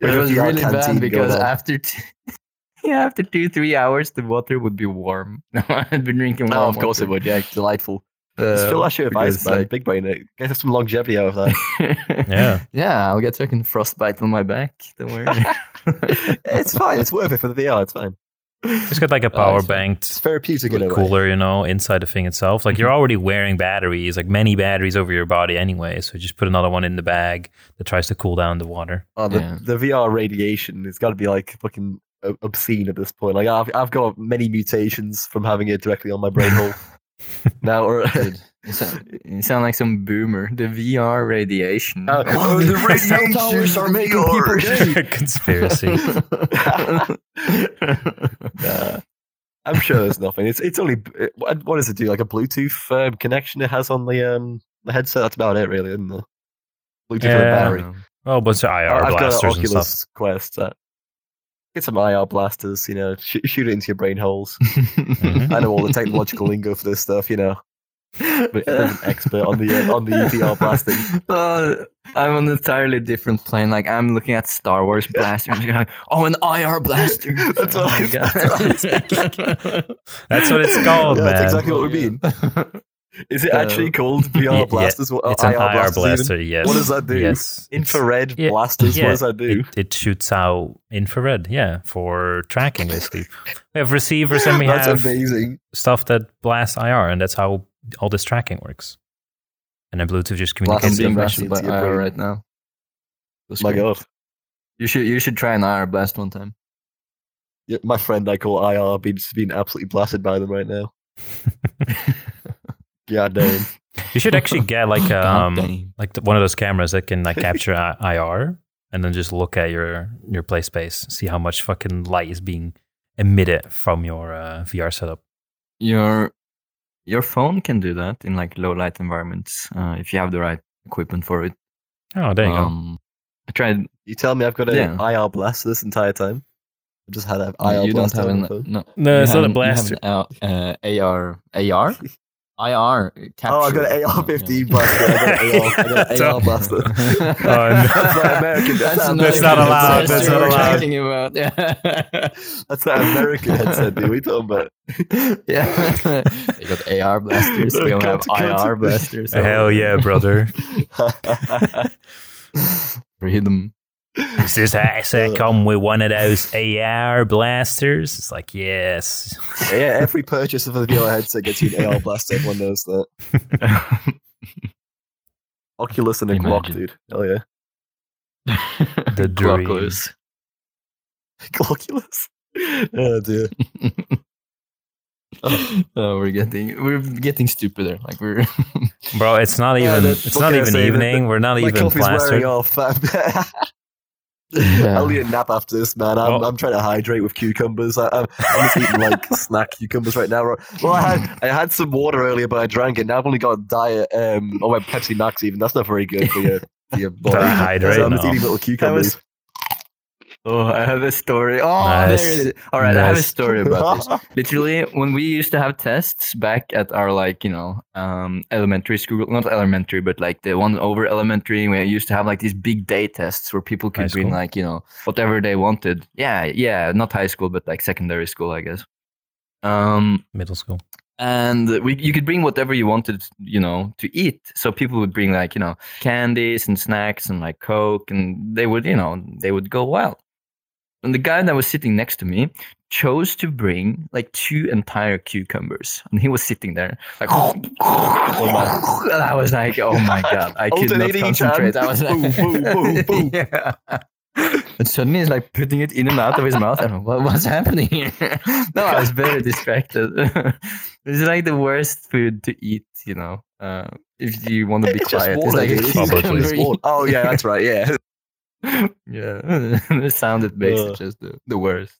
which Yeah, was VR really bad because after. T- Yeah, after two, three hours, the water would be warm. I'd been drinking oh, warm Oh, of course it would. Yeah, delightful. Uh, Just fill that shit with ice, man. like- Big brain. it. Get some longevity out of that. Yeah. yeah, I'll get fucking frostbite on my back. Don't worry. it's fine. It's worth it for the VR. It's fine. It's got like a Oh, power it's fine. banked It's therapeutic in a way. cooler, you know, inside the thing itself. Like you're already wearing batteries, like many batteries over your body anyway. So just put another one in the bag that tries to cool down the water. Oh, the, Yeah. the VR radiation has got to be like fucking obscene at this point. Like I've I've got many mutations from having it directly on my brain hole. Now, or you, sound, you sound like some boomer. The VR radiation. Uh, oh, the cell towers are making people gay. Conspiracy. Nah. I'm sure there's nothing. It's it's only it- what what does it do? Like a Bluetooth um, connection it has on the um the headset. That's about it, really, isn't it? Bluetooth Yeah. battery. Oh, a bunch of IR I've got an blasters and Oculus stuff. Quest. Uh, get some IR blasters. You know, sh- shoot it into your brain holes. Mhm. I know all the technological lingo for this stuff. You know, but I'm an expert on the uh, on the VR blasting. Uh, I'm on an entirely different plane. Like I'm looking at Star Wars blaster. I'm like, oh, an IR blaster. That's oh what I- that's what thinking. That's what it's called, Yeah, man. that's exactly what we mean. Is it actually Uh, called VR yeah, blasters? What, It's an IR blasters even? blaster, yes. What does that do? Yes. Infrared Yeah, blasters. yeah, What does that do? It, it shoots out infrared, yeah, for tracking basically. we have receivers and we That's have amazing. stuff that blasts IR, and that's how all this tracking works. And then Bluetooth just I'm communicates. Blasting being information by IR brain. right now. That's My great. God. You should you should try an IR blast one time. Yeah, my friend I call IR being just being absolutely blasted by them right now. God damn. You should actually get like um like the, one of those cameras that can like capture I- IR and then just look at your your play space, see how much fucking light is being emitted from your uh, VR setup. Your Your phone can do that in like low light environments uh, if you have the right equipment for it. Oh, there you um, I tried. You tell me I've got an Yeah. IR blast this entire time. I just had an uh, IR you don't blast have an no. No, you it's not a blast. you have an, uh, AR AR IR capture. Uh, oh, I got an AR-15 blaster. I got an AR, I got AR blaster. Oh, no. That's not American. That's, That's, not That's not allowed. That's what not we're allowed. talking about. Yeah. That's that American headset, dude. What are talking about? yeah. they got AR blasters. We don't have Cut, cut. IR blasters. Hell yeah, brother. Freedom. Does this headset come with one of those AR blasters? It's like, yes. yeah, every purchase of a VR headset gets you an AR blaster. Everyone knows that. Oculus and a Glock, dude. Hell yeah. The dream. Glockless. Glockulus. Oh dear. oh, we're getting we're getting stupider. Like we're Bro, it's not even that's- it's not even say? The- evening. We're not My even coffee's wearing plastered. off. Yeah. I'll need a nap after this, man. I'm, Well- I'm trying to hydrate with cucumbers. I, I'm, I'm just eating like snack cucumbers right now. Well, I had I had some water earlier, but I drank it. Now I've only got diet um or my Pepsi Max. Even that's not very good for your for your body. Gotta hydrate so I'm just now. eating little cucumbers. Oh, I have a story. Oh, Nice. there it is. All right, I have a story about this. Literally, when we used to have tests back at our like you know um, elementary school, not elementary, but like the one over elementary, we used to have like these big day tests where people could High bring school? like you know whatever they wanted. Yeah, yeah, not high school, but like secondary school, I guess. Um, Middle school. and we, you could bring whatever you wanted, you know, to eat. So people would bring like you know candies and snacks and like Coke, and they would you know they would go wild. And the guy that was sitting next to me chose to bring like two entire cucumbers, and he was sitting there like, and I was like, oh my god, I could not Alternating each concentrate. I was like, Boom, boom, boom, boom. yeah. And suddenly he's like putting it in and out of his mouth. And what, what's happening here? no, I was very distracted. it's like the worst food to eat, you know, uh, if you want to be It's just quiet. water, it's like dude. a It's just cucumber. water. Oh yeah, that's right. Yeah, yeah, the sound it makes Ugh. is just the, the worst.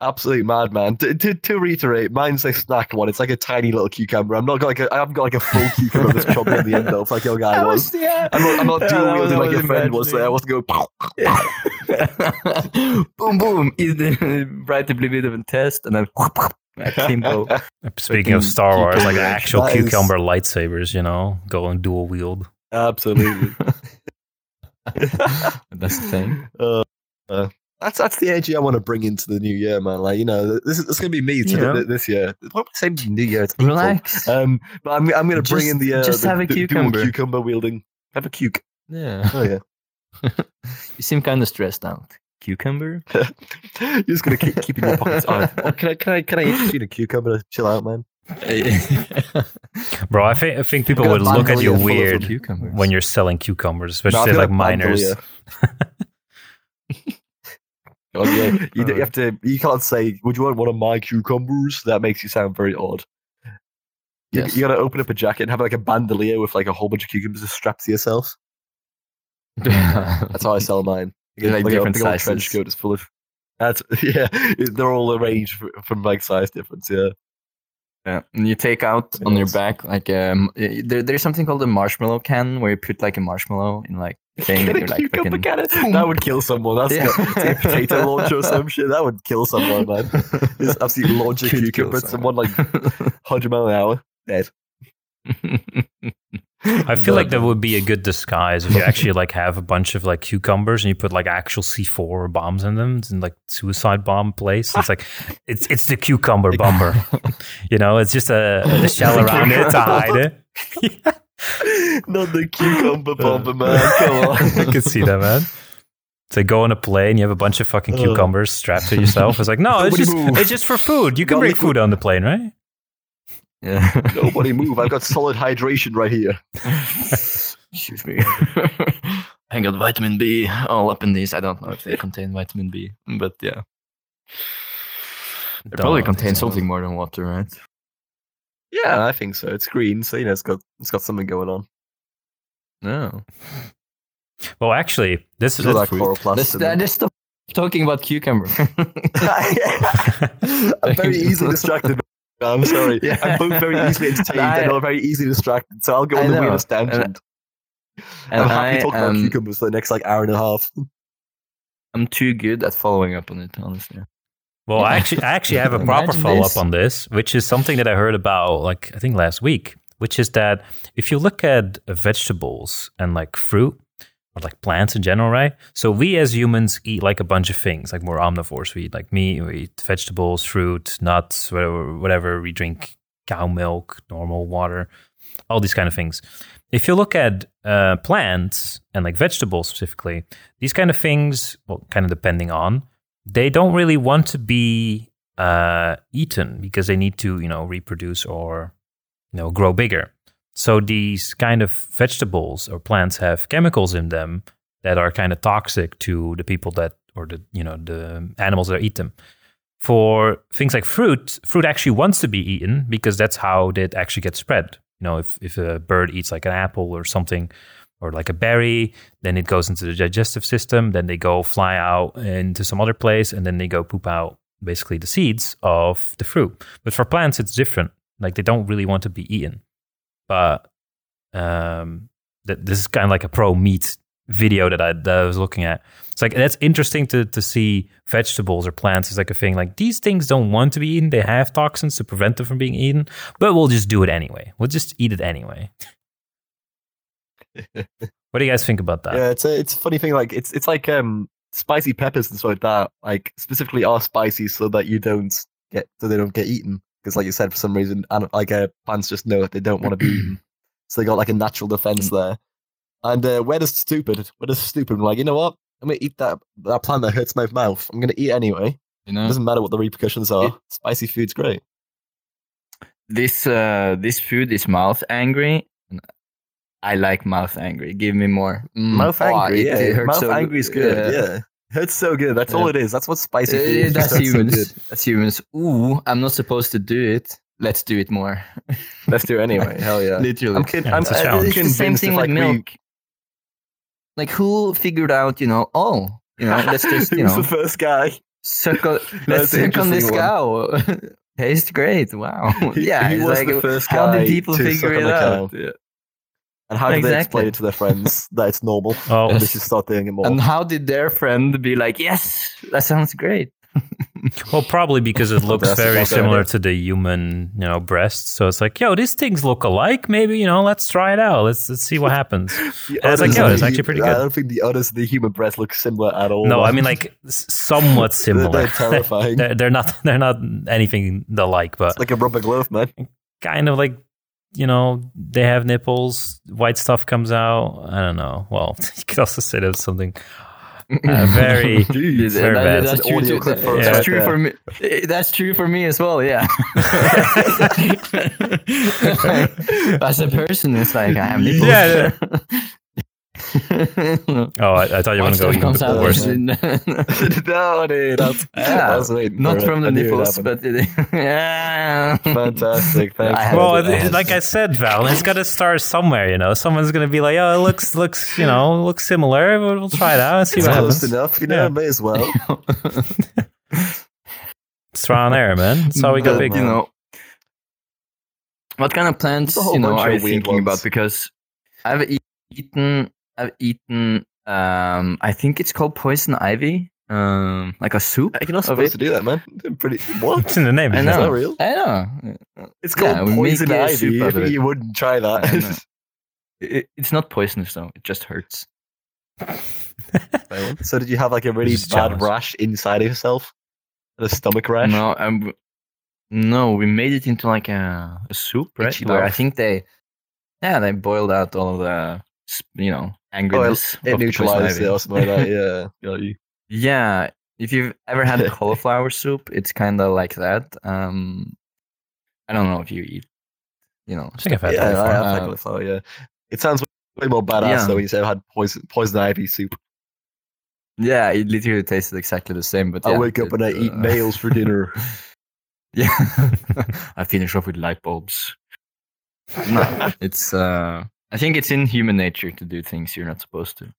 absolute madman. To, to, to reiterate, mine's a snack one. It's like a tiny little cucumber. I'm not got like a, I haven't got like a full cucumber that's choppy at the end of like your guy was. yeah. I'm not, I'm not Yeah, dual wielding like I your was friend was there. I wasn't going. boom, boom. Eat the right to bit of a test, and then akimbo. Speaking of Freaking Star Wars, like actual That is- cucumber lightsabers, you know, going dual wield. Absolutely. That's the thing. That's that's the energy I want to bring into the new year, man. Like you know, this is it's gonna be me to this year. What saying? New year? Relax. Um, but I'm I'm gonna bring Just- in the uh, just the, have a cucumber. cucumber wielding. Have a cuke. Yeah. Oh yeah. you seem kind of stressed out. Cucumber? You're just gonna keep keeping your pockets. Oh, can I can I can I in a cucumber to chill out, man? Bro, I think I think people got would look at you Bandolier full of weird when you're selling cucumbers, especially feel like like miners. bandolier. Oh, yeah. You, you have to. You can't say, "Would you want one of my cucumbers?" That makes you sound very odd. You, Yes. you gotta open up a jacket and have like a bandolier with like a whole bunch of cucumbers strapped to yourself. That's how I sell mine. They're, like, a different big old trench coat is full of. That's yeah. They're all arranged from like size difference. Yeah. Yeah, and you take out on your back like um, there, there's something called a marshmallow can where you put like a marshmallow in like thing. Get a you're, like, cucumber fucking- cannon. That would kill someone. That's Yeah. got- it's like a potato launcher or some shit. That would kill someone, man. Just absolutely launch a cucumber at someone like 100 mile an hour. Dead. I feel like that would be a good disguise if you actually like have a bunch of like cucumbers and you put like actual C4 bombs in them and like suicide bomb place. It's like it's it's the cucumber bomber. you know, it's just a, a shell around it to hide eh? it. Not the cucumber bomber, man. Come on. I could see that, man. So go on a plane, you have a bunch of fucking uh. cucumbers strapped to yourself. It's like, no, it's just it's just for food. You can Nobody bring food on the plane, right? Yeah. Nobody move. I've got solid hydration right here. Excuse me. I got vitamin B all up in these. I don't know if they contain vitamin B, but yeah. They probably Don't contain something more than water, right? Yeah, I think so. It's green, so you know it's got it's got something going on. No. Well, actually, this is It's got fruit. chloroplast Let's, in them. talking about cucumber. I'm very easily distracted. I'm sorry. Yeah. I'm both very easily entertained I- and I'm very easily distracted, so I'll go I on the know. weirdest tangent. And I'm happy I talking about am- cucumbers for the next like hour and a half. I'm too good at following up on it, honestly. Well, I actually, I actually have a proper follow up on this, which is something that I heard about, like I think last week, which is that if you look at vegetables and like fruit or like plants in general, right? So we as humans eat like a bunch of things, like more omnivores. We eat like meat, we eat vegetables, fruit, nuts, whatever. Whatever we drink, cow milk, normal water, all these kind of things. If you look at uh, plants and like vegetables specifically, these kind of things, well, kind of depending on, they don't really want to be uh, eaten because they need to, you know, reproduce or, you know, grow bigger. So these kind of vegetables or plants have chemicals in them that are kind of toxic to the people that, or the, you know, the animals that eat them. For things like fruit, fruit actually wants to be eaten because that's how it actually gets spread. You know, if, if a bird eats like an apple or something, or like a berry, then it goes into the digestive system. Then they go fly out into some other place, and then they go poop out basically the seeds of the fruit. But for plants, it's different. Like they don't really want to be eaten. But um, th- this is kind of like a pro meat video that I, that I was looking at. It's like that's interesting to to see vegetables or plants as like a thing. Like these things don't want to be eaten. They have toxins to prevent them from being eaten, but we'll just do it anyway. We'll just eat it anyway. what do you guys think about that? Yeah, it's a it's a funny thing. Like it's it's like um spicy peppers and stuff like that. Like specifically are spicy so that you don't get so they don't get eaten. Because like you said, for some reason, and like uh, plants just know that they don't want to be eaten, so they got like a natural defense there. And uh, where does stupid? Where does stupid? Like you know what? I'm gonna eat that that plant that hurts my mouth. I'm gonna eat it anyway. You know, It doesn't matter what the repercussions are. It- Spicy food's great. this uh, this food is mouth angry. I like mouth angry. Give me more. Mm. Mouth Oh, angry, it- yeah. it hurts Mouth so angry is good. Yeah. Yeah. Hurts so good. That's all it is. That's what spicy Uh, food is. that's Hurts so humans. good. that's humans. Ooh, I'm not supposed to do it. Let's do it more. Let's do it anyway. Hell yeah. Literally. I'm, kid- Yeah, I'm, it's a I'm challenge. it's the same thing if, with like, we- milk. Like who figured out? You know, oh, you know, let's just you know the first guy? suck on, let's the suck on this interesting cow. Tastes great. Wow. He- yeah. he was like, the first how guy did people figure it out? cow. And how do they explain it to their friends that it's normal? Oh, And they should start doing it more. And how did their friend be like, yes, that sounds great? Well, probably because it looks very similar to the human, you know, breast. So it's like, yo, these things look alike. Maybe you know, let's try it out. Let's let's see what happens. And it's like, yo, it's actually hu- pretty I don't think the others, of the human breast look similar at all. No, I mean like s- somewhat They're- similar. They're terrifying. they're, they're not they're not anything alike, but it's like a rubber glove, man. kind of like you know they have nipples. White stuff comes out. I don't know. Well, you could also say there's something uh, very Jeez, very That- bad. That's, That's true, audio too. clip for us that's true for me. Eh, That's true for me as well. Yeah. as a person, it's like I have nipples. Yeah, yeah. Oh, I, I thought you were going to go even comes out worse. worse. no, dude, that's, Yeah, I was waiting Not for it. from the I it nipples, but it, yeah. Fantastic, thanks. I Well, it. it- like I said, Val, it's got to start somewhere. You know, someone's going to be like, "Oh, it looks looks you know looks similar. We'll, we'll try it out and see It's what close happens." enough, you know, Yeah. may as well. It's trial and error, man. That's how we got big. you know, what kind of plants There's a whole you know bunch are you thinking ones. about? Because I've eaten, I've eaten. Um, I think it's called poison ivy. Um, like a soup. You're not supposed to do that, man. Pretty what? It's in the name. I isn't it? Is know. that real? I know. It's called we make poison ivy. soup out of it. You wouldn't try that. It, it's not poisonous though. It just hurts. so did you have like a really bad jealous. rash inside of yourself? A stomach rash? No, um, no, we made it into like a, a soup, right? Where I think they, yeah, they boiled out all of the, you know, angriness. It of the poison neutralized it or something like that. Yeah. Yeah, if you've ever had cauliflower soup, it's kind of like that. Um, I don't know if you eat, you know, I think I've had Yeah, that I have had Uh, cauliflower, yeah. It sounds way more badass Yeah. though when you say I've had poison poison ivy soup. yeah, it literally tasted exactly the same. But I yeah, wake up and I it, eat uh, nails for dinner. Yeah, I finish off with light bulbs. No, it's. uh I think it's in human nature to do things you're not supposed to,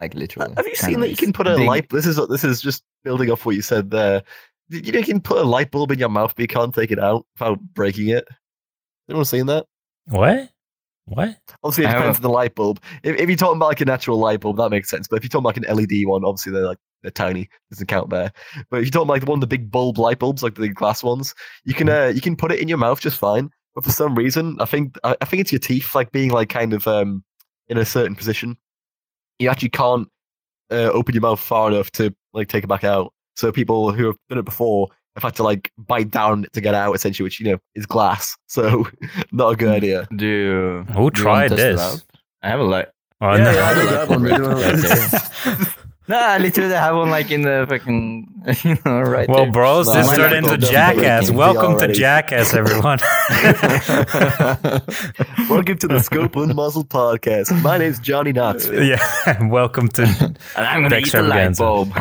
like literally. Have you seen that you can put a big- light? This is this is just building off what you said there. You know, you can put a light bulb in your mouth, but you can't take it out without breaking it. Anyone seen that? What? What? Obviously, it I depends on the light bulb. If, if you're talking about like a natural light bulb, that makes sense. But if you're talking about like an LED one, obviously they're like they're tiny, doesn't count there. But if you're talking about like one of the big bulb light bulbs, like the glass ones, you can uh, you can put it in your mouth just fine. But for some reason, I think I, I think it's your teeth like being like kind of um in a certain position. You actually can't uh, open your mouth far enough to like take it back out. So people who have done it before have had to like bite down to get out, essentially, which you know is glass. So not a good idea. Do Who do you wanna tried this? I have a light. Oh, Yeah, no. yeah, I know that one. Right there. No, I literally have one like in the fucking, you know, right well, there. bros, No, this mine turned into Jackass. Welcome to. Jackass, everyone. Welcome to the Scope Unmuzzled podcast. My name's Johnny Knoxville. yeah, welcome to. and I'm gonna eat the light Extravaganza. bulb.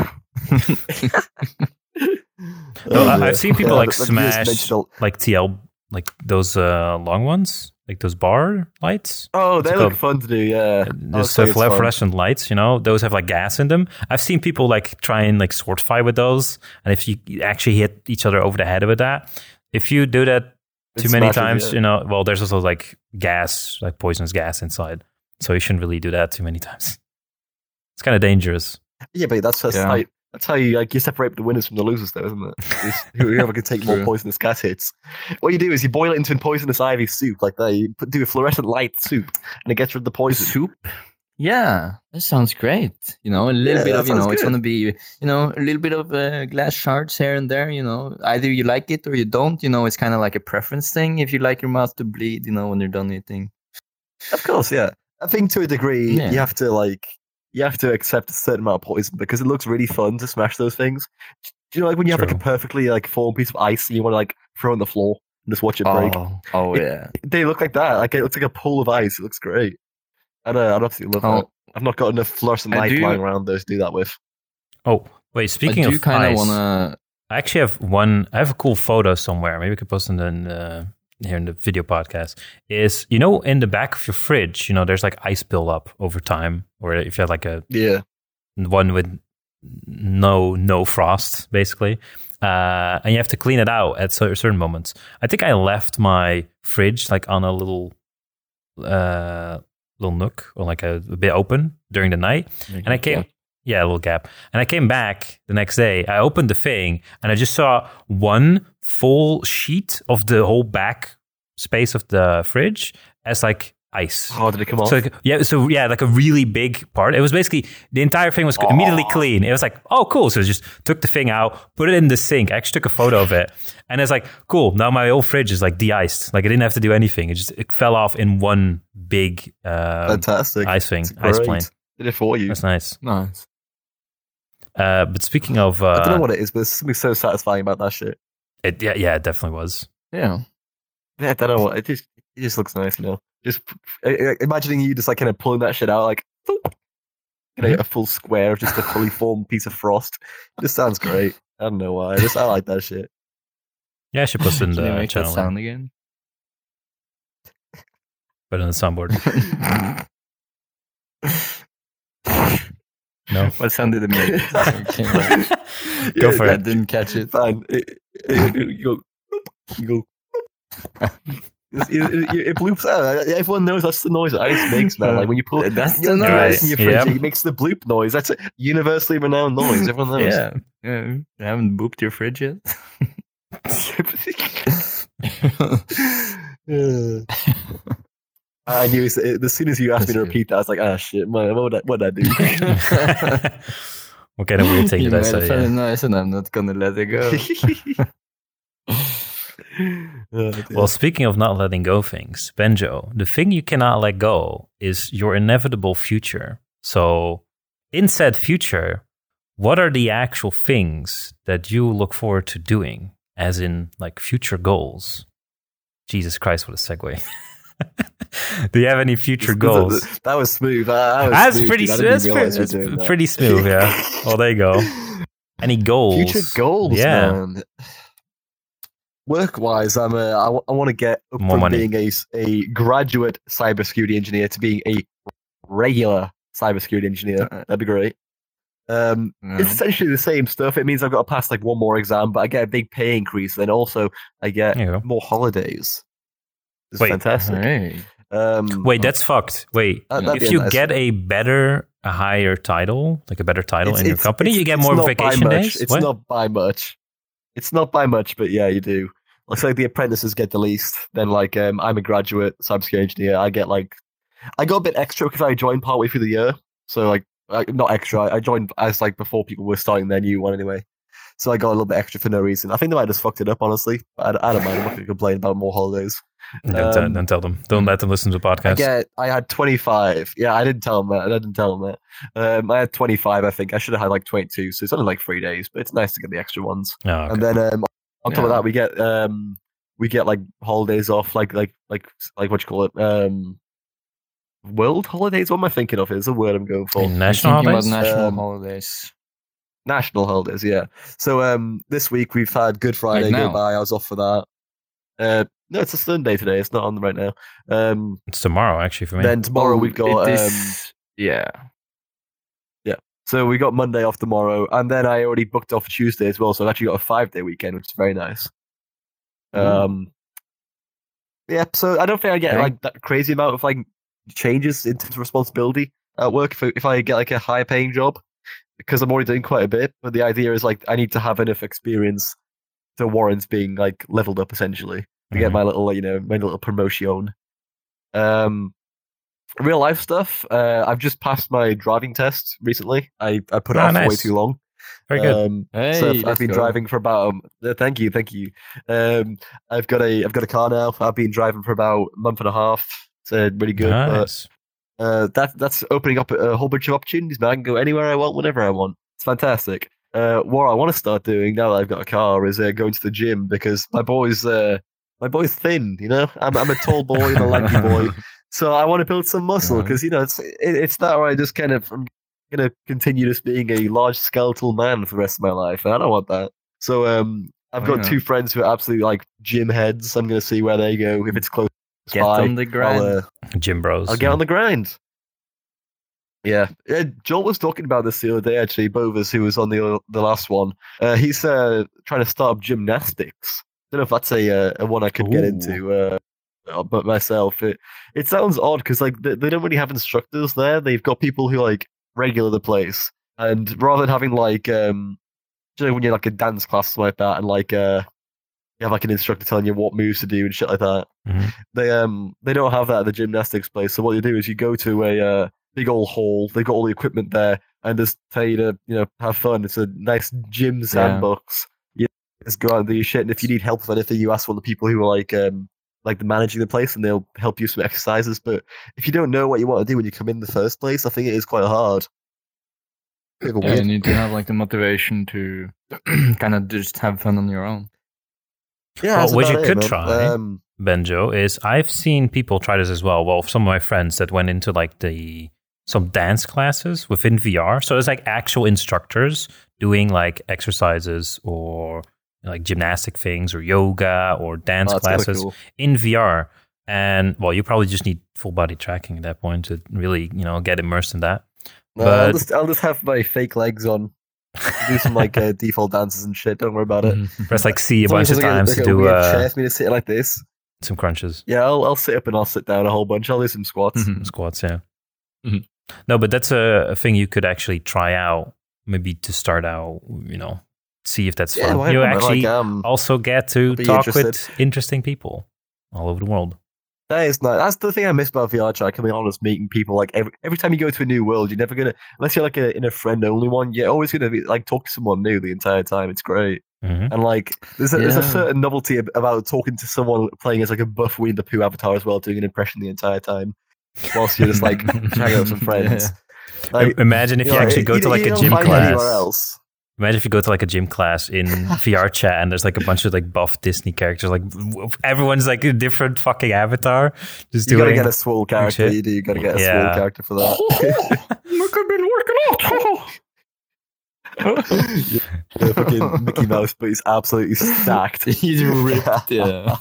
No, I- yeah. I've seen people, Yeah, like, but- but you just smash- mentioned like TL, like those uh, long ones, like those bar lights. Oh, they It's look fun to do. Yeah, Those uh, it's fun. fluorescent lights, you know, those have like gas in them. I've seen people like try and like sword fight with those, and if you actually hit each other over the head with that, if you do that It too many smashes, times, yeah. you know, well, there's also like gas, like poisonous gas inside, so you shouldn't really do that too many times. It's kind of dangerous. Yeah, but that's just Yeah. how that's how you like you separate the winners from the losers, though, isn't it? It's whoever can take more poisonous gas hits. What you do is you boil it into a poisonous ivy soup, like that. You put, do a fluorescent light soup, and it gets rid of the poison. Soup. Yeah, that sounds great. You know, a little Yeah, bit of, you know, it's gonna be, you know, a little bit of uh, glass shards here and there. You know, either you like it or you don't. You know, it's kind of like a preference thing. If you like your mouth to bleed, you know, when you're done eating. Of course, yeah. I think to a degree, Yeah. you have to like you have to accept a certain amount of poison because it looks really fun to smash those things. Do you know, like when you have like a perfectly like formed piece of ice and you want to like throw on the floor and just watch it break? Oh, oh It- yeah. They look like that. Like it looks like a pool of ice. It looks great. I don't know. I'd absolutely love Oh. that. I've not got enough fluorescent I light do- lying around those to do that with. Oh, wait, speaking I do of kind of ice, wanna. I actually have one. I have a cool photo somewhere. Maybe we could post it in uh, here in the video podcast. Is you know in the back of your fridge, you know, there's like ice buildup over time, or if you have like a Yeah. one with no no frost basically uh, and you have to clean it out at certain moments i think i left my fridge like on a little uh little nook or like a, a bit open during the night and i came yeah a little gap and i came back the next day i opened the thing and i just saw one full sheet of the whole back space of the fridge as like ice How did it come off? so like, yeah, so yeah, like a really big part. It was basically the entire thing was immediately clean. It was like, oh, cool. So just took the thing out, put it in the sink. I actually took a photo of it, and it's like, cool. Now my whole fridge is like de-iced. Like I didn't have to do anything. It just it fell off in one big uh, Fantastic. ice thing, ice great. plane. Did it for you. That's nice. Nice. Uh, but speaking of, I don't know uh, what it is, but there's something so satisfying about that shit. it, yeah, yeah, it definitely was. Yeah. Yeah, I don't know what it just it just looks nice, you know. Just uh, uh, imagining you just like kind of pulling that shit out, like you know, Mm-hmm. a full square of just a fully formed piece of frost. It just sounds great. I don't know why. I just I like that shit. Yeah, I should post it in Can you the make that channel, sound again? but in the soundboard. No. What sound did it make? Go for it. I didn't catch it. Fine. It, it, it- you go. You go. It, it, it, it bloops out. Everyone knows that's the noise that ice makes, man. Like when you pull it, That's the noise. ice in your fridge, Yep. it makes the bloop noise. That's a universally renowned noise. Everyone knows. Yeah. yeah. You haven't booped your fridge yet? I knew as soon as you asked me to That's good. repeat that, I was like, ah, shit, man, what did I, what did I do? what kind of weird thing you did I made say? it very Yeah. nice, and I'm not gonna let it go. Oh. Well, speaking of not letting go things, Benjo, the thing you cannot let go is your inevitable future. So, in said future, what are the actual things that you look forward to doing, as in like future goals? Jesus Christ, what a segue. Do you have any future goals? That was smooth. That, that was That's smooth, pretty, dude. That's, pretty, realize you were that's that. pretty smooth, yeah. Well, there you go. Any goals? Future goals, Yeah. man. Work wise, I'm a, I, want to get up More from money. being a, a graduate cybersecurity engineer to being a regular cybersecurity engineer. Uh, That'd be great. Um. It's essentially the same stuff. It means I've got to pass like one more exam, but I get a big pay increase. and also I get more holidays. It's Wait. fantastic. Hey. Um, Wait, that's fucked. Wait, that- that'd if you nice. get a better, a higher title, like a better title it's- in your company, you get more not vacation days. It's What? not by much. It's not by much, but yeah, you do. Looks like the apprentices get the least. Then, like, um, I'm a graduate cybersecurity engineer. I get like, I got a bit extra because I joined partway through the year. So like, I, not extra. I joined as like before people were starting their new one anyway. So I got a little bit extra for no reason. I think they might have just fucked it up, honestly. I, I don't mind. I'm not going to complain about more holidays. Don't, tell- Um, don't tell them. Don't let them listen to the I podcast. get. I had 25. Yeah, I didn't tell them that. I didn't tell them that. Um, I had 25. I think I should have had like 22. So it's only like three days, but it's nice to get the extra ones. Oh, okay. And then um, on top of that, we get um, we get like holidays off, like like like like what you call it, um, world holidays. What am I thinking of? Is the word I'm going for. National holidays. national Um, holidays. National holidays, yeah. So um, this week we've had Good Friday go now? by. I was off for that. Uh, no, it's a Sunday today. It's not on right now. Um, It's tomorrow, actually, for me. then tomorrow Oh, we've got it um, is- yeah. so we got Monday off tomorrow, and then I already booked off Tuesday as well. So I've actually got a five day weekend, which is very nice. Um, yeah. So I don't think I get Okay. like that crazy amount of like changes in terms of responsibility at work if I, if I get like a higher paying job because I'm already doing quite a bit. But the idea is like I need to have enough experience to warrant being like leveled up essentially to get Mhm. my little you know my little promotion. Um, real life stuff. Uh, I've just passed my driving test recently. I I put it Oh, off for way too long. Very good. Um, Hey, so I've, I've been go. driving for about. Um, uh, thank you, thank you. Um, I've got a I've got a car now. I've been driving for about a month and a half. It's uh, really good. But, nice. Uh, that that's opening up a, whole bunch of opportunities. Man, I can go anywhere I want, whenever I want. It's fantastic. Uh, what I want to start doing now that I've got a car is uh, going to the gym because my boy's uh, my boy's thin. You know, I'm I'm a tall boy and a lanky boy. So I want to build some muscle because you know it's it, it's that where I just kind of I'm gonna continue just being a large skeletal man for the rest of my life, and I don't want that. So um, I've Oh, got yeah. two friends who are absolutely like gym heads. I'm gonna see where they go if it's close Get by. on the grind. I'll, uh, Gym bros. I'll get on the grind. Yeah, uh, Joel was talking about this the other day. Actually, Bovis, who was on the the last one, uh, he's uh, trying to start up gymnastics. I Don't know if that's a uh, a one I could get into, uh, but myself, it it sounds odd because like they, they don't really have instructors there. They've got people who like regular the place, and rather than having like um, you know, when you're like a dance class or like that, and like uh, you have like an instructor telling you what moves to do and shit like that Mhm. they um they don't have that at the gymnastics place. So what you do is you go to a uh, big old hall. They've got all the equipment there, and just tell you to you know have fun. It's a nice gym sandbox. You just go out and do your shit. And if you need help with anything, you ask one of the people who are like um like the managing the place, and they'll help you with some exercises. But if you don't know what you want to do when you come in the first place, I think it is quite hard. Bit of a Yeah, you need to have like the motivation to kind of just have fun on your own. Yeah, Well, what you it, could man. try- Um, Benjo is I've seen people try this as well. Well, some of my friends that went into like the some dance classes within VR. So it's like actual instructors doing like exercises or like gymnastic things or yoga or dance oh, classes cool. in VR. And well, you probably just need full body tracking at that point to really, you know, get immersed in that. No, I'll But- just I'll just have my fake legs on. Do some like uh, default dances and shit. Don't worry about it. Press like C a bunch of says, like, times like to a do weird uh, chair for me to sit like this. some crunches. Yeah, I'll, I'll sit up and I'll sit down a whole bunch. I'll do some squats. Mhm. squats yeah Mhm. no but that's a, a thing you could actually try out maybe to start out you know see if that's Yeah, fun why you actually like, um, also get to talk interested. with interesting people all over the world that is nice. That's the thing I miss about VR chat. Coming on, is meeting people. Like every every time you go to a new world, you're never gonna unless you're like a, in a friend only one. You're always gonna be like talk to someone new the entire time. It's great. Mhm. And like, there's a, there's a certain novelty about talking to someone playing as like a buff Winnie the Pooh avatar as well, doing an impression the entire time, whilst you're just like hanging out with some friends. Like, imagine if you, know, actually go to like you a gym it anywhere class else. Imagine if you go to like a gym class in vr chat and there's like a bunch of like buff disney characters like everyone's like a different fucking avatar just You gotta get a swole character. You do. You gotta get a Yeah. swole character for that. Look, I've been working out. the fucking Mickey Mouse, but he's absolutely stacked. He's ripped, yeah.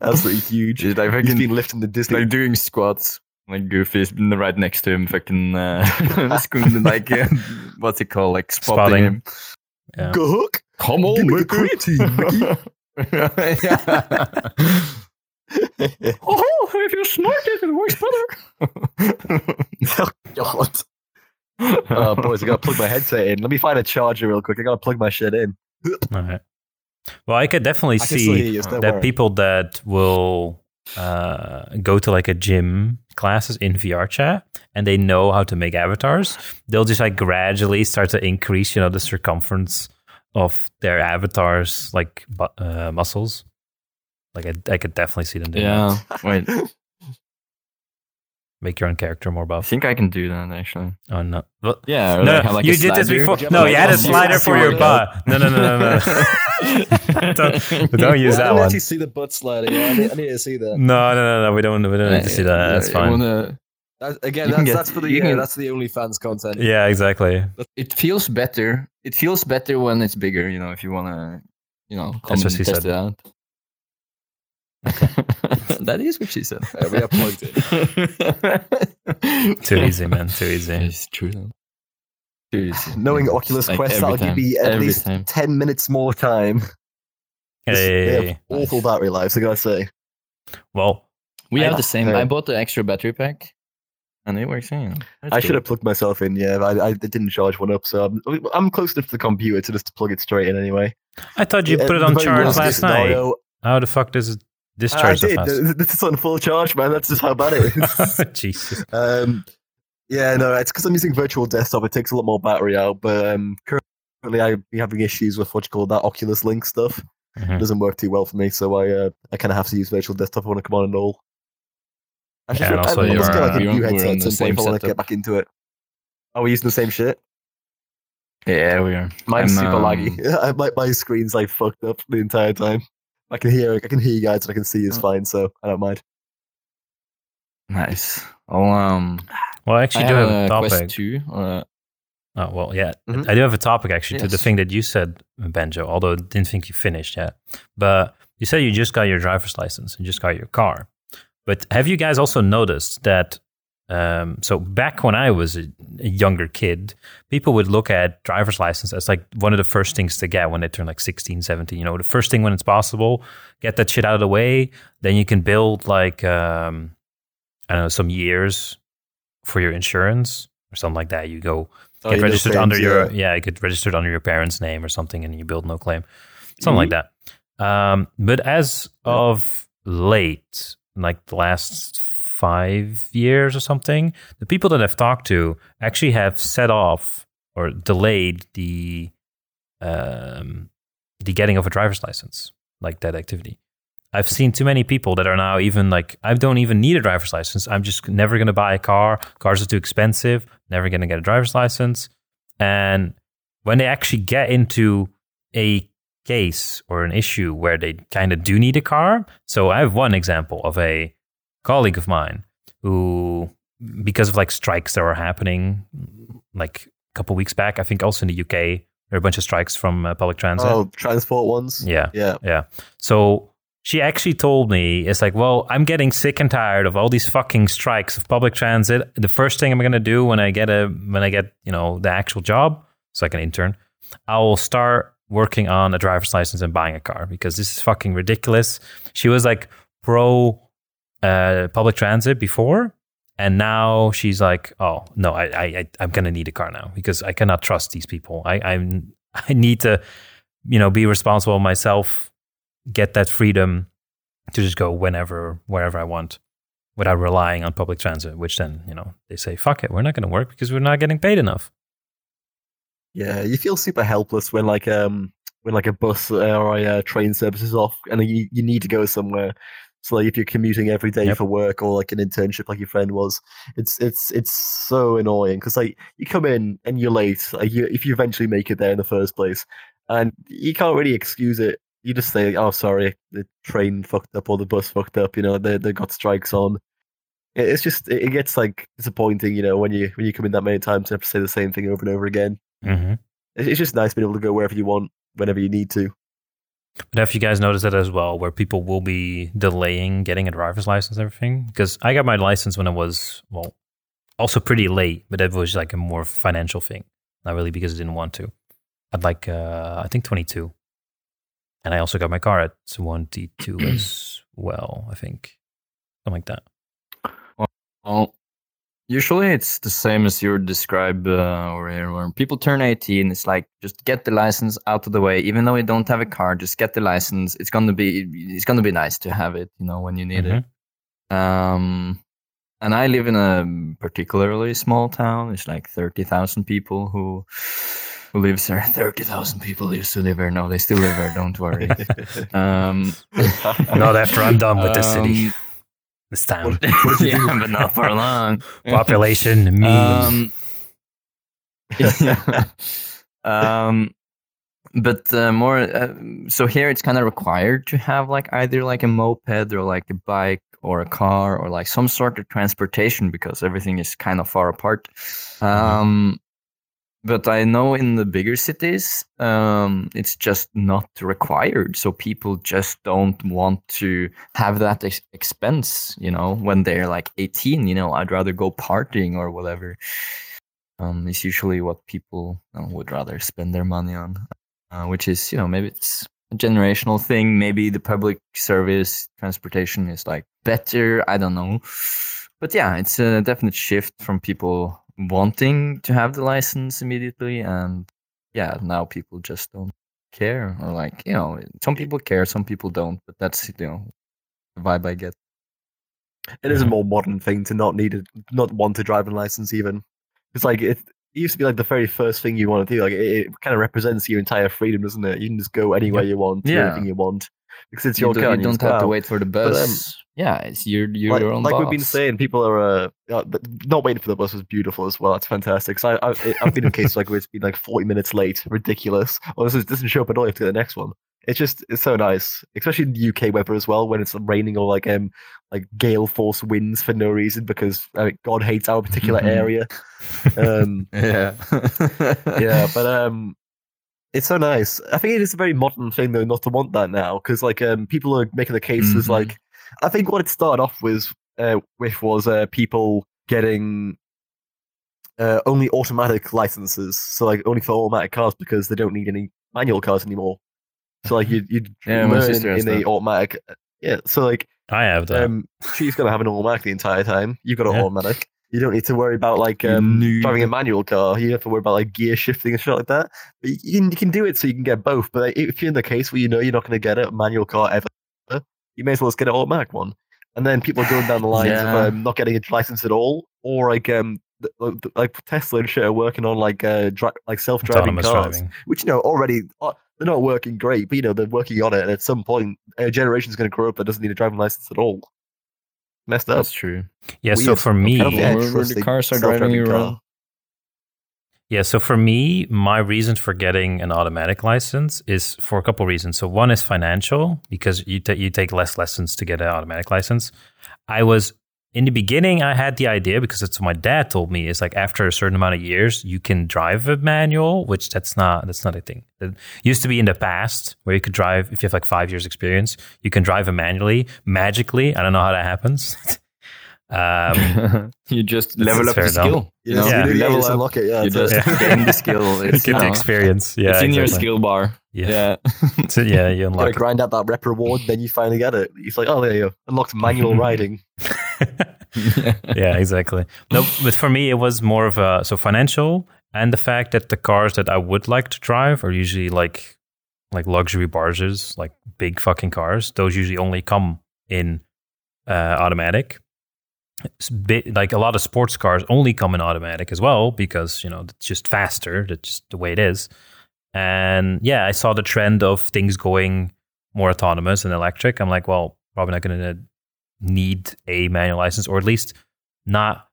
absolutely huge. Dude, I He's fucking been lifting the Disney. like doing squats Like Goofy's been right next to him, fucking uh, screaming like uh, what's it called, like spotting, Spotting. him. Yeah. Go hook. Come Give me the creatine, oh, if you snort it, it works better. oh, God. Oh, boys, I gotta plug my headset in. Let me find a charger real quick. I gotta plug my shit in. All right. Well, I could definitely I can see you, don't that worry. people that will uh, go to like a gym classes in VR chat and they know how to make avatars, they'll just like gradually start to increase, you know, the circumference of their avatars, like uh, muscles. Like I, I could definitely see them doing that. yeah. Wait, I Make your own character more buff. I think I can do that actually. Oh no! What? Yeah. or No, like have, like, you a did this before. No, you had a slider for your butt. No, no, no, no, no. don't, don't use I that don't one. actually see the butt slider. Yeah, I need, I need to see that. No, no, no, no. We don't. We don't need to see that. That's fine. wanna- That- again, that's, get- that's for the you yeah, can- that's the OnlyFans content. Yeah, exactly. it feels better. It feels better when it's bigger. You know, if you wanna, you know, come That's what and she test said. it out. that is what she said. Yeah, we are plugged in. Too easy, man. Too easy. It's true though. Too easy. Knowing Yeah, Oculus like Quest, every that'll give time, me at every least time. ten minutes more time. They have awful battery lives, I gotta say. Well, We I- have the same. Yeah. I bought the extra battery pack, and it works. Yeah, That's I should have plugged myself in. Yeah, I, I didn't charge one up, so I'm, I'm close enough to the computer to just plug it straight in anyway. I thought you Yeah, put it on charge last night. scenario, How the fuck does it I discharge so did. This is on full charge, man. That's just how bad it is. Jesus. um, yeah, no, it's because I'm using virtual desktop. It takes a lot more battery out, but um, currently I've been having issues with what you call that Oculus Link stuff. It Mhm. doesn't work too well for me, so I uh, I kind of have to use virtual desktop when I want to come on and all. I should Yeah, and I also must get you're, like a uh, new we're headset at the some point if I want to get back into it. Are we using the same shit? Yeah, we are. Mine's I'm, super um, laggy. my, my screen's like fucked up the entire time. I can hear I can hear you guys and I can see you Mm. fine, so I don't mind. Nice. I'll um. Well, I actually I do have have a a Quest topic. two. Uh, Oh, well, yeah. Mhm. I do have a topic actually to the thing that you said, Benjo, although I didn't think you finished yet. But you said you just got your driver's license and just got your car. But have you guys also noticed that? Um, so back when I was a, a younger kid, people would look at driver's license as like one of the first things to get when they turn like 16, 17. You know, the first thing when it's possible, get that shit out of the way. Then you can build like, um, I don't know, some years for your insurance or something like that. You go Oh, get you registered claims, under your yeah. yeah, get registered under your parents' name or something, and you build no claim, something like that. Um, but as of late, like the last five years or something, the people that I've talked to actually have set off or delayed the um, the getting of a driver's license, like that activity. I've seen too many people that are now even like, I don't even need a driver's license. I'm just never going to buy a car. Cars are too expensive. Never going to get a driver's license. And when they actually get into a case or an issue where they kind of do need a car. So I have one example of a colleague of mine who, because of like strikes that were happening like a couple weeks back, I think also in the UK, there were a bunch of strikes from uh, public transit. Oh, transport ones. Yeah. Yeah. Yeah. So she actually told me, it's like, well, I'm getting sick and tired of all these fucking strikes of public transit. The first thing I'm going to do when I get a, when I get, you know, the actual job, it's like an intern, I will start working on a driver's license and buying a car because this is fucking ridiculous. She was like pro uh, public transit before. And now she's like, oh no, I, I, I'm gonna need a car now because I cannot trust these people. I, I'm, I need to, you know, be responsible myself, get that freedom to just go whenever, wherever I want, without relying on public transit. Which then, you know, they say, fuck it, we're not gonna work because we're not getting paid enough. Yeah, you feel super helpless when like um when like a bus or a uh, train service is off and you you need to go somewhere. So like if you're commuting every day Yep. for work or like an internship like your friend was, it's it's it's so annoying because like you come in and you're late. Like you, if you eventually make it there in the first place, and you can't really excuse it. You just say, "Oh, sorry, the train fucked up or the bus fucked up." You know, they they got strikes on. It's just it gets like disappointing, you know, when you when you come in that many times and have to say the same thing over and over again hmm it's it's just nice being able to go wherever you want, whenever you need to. But have you guys noticed that as well, where people will be delaying getting a driver's license and everything? Because I got my license when I was, well, also pretty late, but it was like a more financial thing. Not really because I didn't want to. I'd like, uh, I think 22. And I also got my car at 22 as well, I think. Something like that. Well, usually it's the same as you describe uh, over here, where people turn 18. It's like just get the license out of the way, even though you don't have a car. Just get the license. It's gonna be it's gonna be nice to have it, you know, when you need Mhm. it. Um, and I live in a particularly small town. It's like thirty thousand people who who lives there. Thirty thousand people used to live there. No, they still live there. Don't worry. um, Not after I'm done with the city, this town. yeah, but not for long. Population, me. Um, yeah. um, but uh, more uh, so here it's kind of required to have like either like a moped or like a bike or a car or like some sort of transportation because everything is kind of far apart. Um, but I know in the bigger cities, um, it's just not required. So people just don't want to have that ex- expense, you know, when they're like 18, you know, I'd rather go partying or whatever. Um, it's usually what people uh, would rather spend their money on, uh, which is, you know, maybe it's a generational thing. Maybe the public service transportation is like better. I don't know. But yeah, it's a definite shift from people wanting to have the license immediately and yeah now people just don't care or like you know some people care some people don't but that's you know the vibe i get it is a more modern thing to not need a, not want a driving license even. It's like it, it used to be like the very first thing you want to do. Like it, it kind of represents your entire freedom, doesn't it? You can just go anywhere you want, do Yeah. anything you want because it's you your car. you don't have to wait for the But, bus um, yeah it's you're you're like, your own like boss we've been saying, people are uh, uh, not waiting for the bus was beautiful as well. That's fantastic. So I, I, I've been in cases like where it's been like forty minutes late, ridiculous. Or this is, doesn't show up at all. You have to get the next one. It's just it's so nice, especially in the UK weather as well when it's raining or like um like gale force winds for no reason because I mean, God hates our particular area. Um, yeah yeah, but um, it's so nice. I think it is a very modern thing though not to want that now because like um, people are making the cases Mhm. like I think what it started off with uh, with was uh, people getting uh, only automatic licenses, so like only for automatic cars because they don't need any manual cars anymore. So like you you Yeah, my learn sister has in the automatic. Yeah, so like I have that. um, she's gonna have an automatic the entire time. You've got an Yeah. automatic. You don't need to worry about like um, driving a manual car. You don't have to worry about like gear shifting and shit like that. But you can, you can do it so you can get both. But like, if you're in the case where you know you're not going to get a manual car ever, you may as well just get an automatic one. And then people are going down the lines Yeah. of um, not getting a license at all, or like um like Tesla and shit are working on like uh dri- like self-driving cars, driving. which you know already uh, they're not working great, but you know they're working on it. And at some point, a generation is going to grow up that doesn't need a driving license at all. Messed up. that's true Yeah, so for me, think I Where- where trust the cars are driving you around. Yeah, so for me, my reasons for getting an automatic license is for a couple reasons. So one is financial because you ta- you take less lessons to get an automatic license. I was in the beginning, I had the idea because it's what my dad told me. Is like after a certain amount of years, you can drive a manual, which that's not that's not a thing. It used to be in the past where you could drive if you have like five years experience, you can drive it manually magically. I don't know how that happens. um, you just level up fair the enough. skill you know? Yeah. you yeah, level just up unlock it. Yeah, you it's just Yeah. gain the skill it's, you get the experience. Yeah, it's in your skill bar Yeah, yeah So, yeah, you gotta unlock. it. grind out that rep reward, then you finally get it. It's like, oh, there you go. Unlocked manual riding. yeah, exactly. No, but for me, it was more of a so financial and the fact that the cars that I would like to drive are usually like like luxury barges, like big fucking cars. Those usually only come in uh, automatic. Bit, like a lot of sports cars only come in automatic as well because you know it's just faster. That's just the way it is. And yeah, I saw the trend of things going more autonomous and electric. I'm like, well, probably not going to need a manual license, or at least not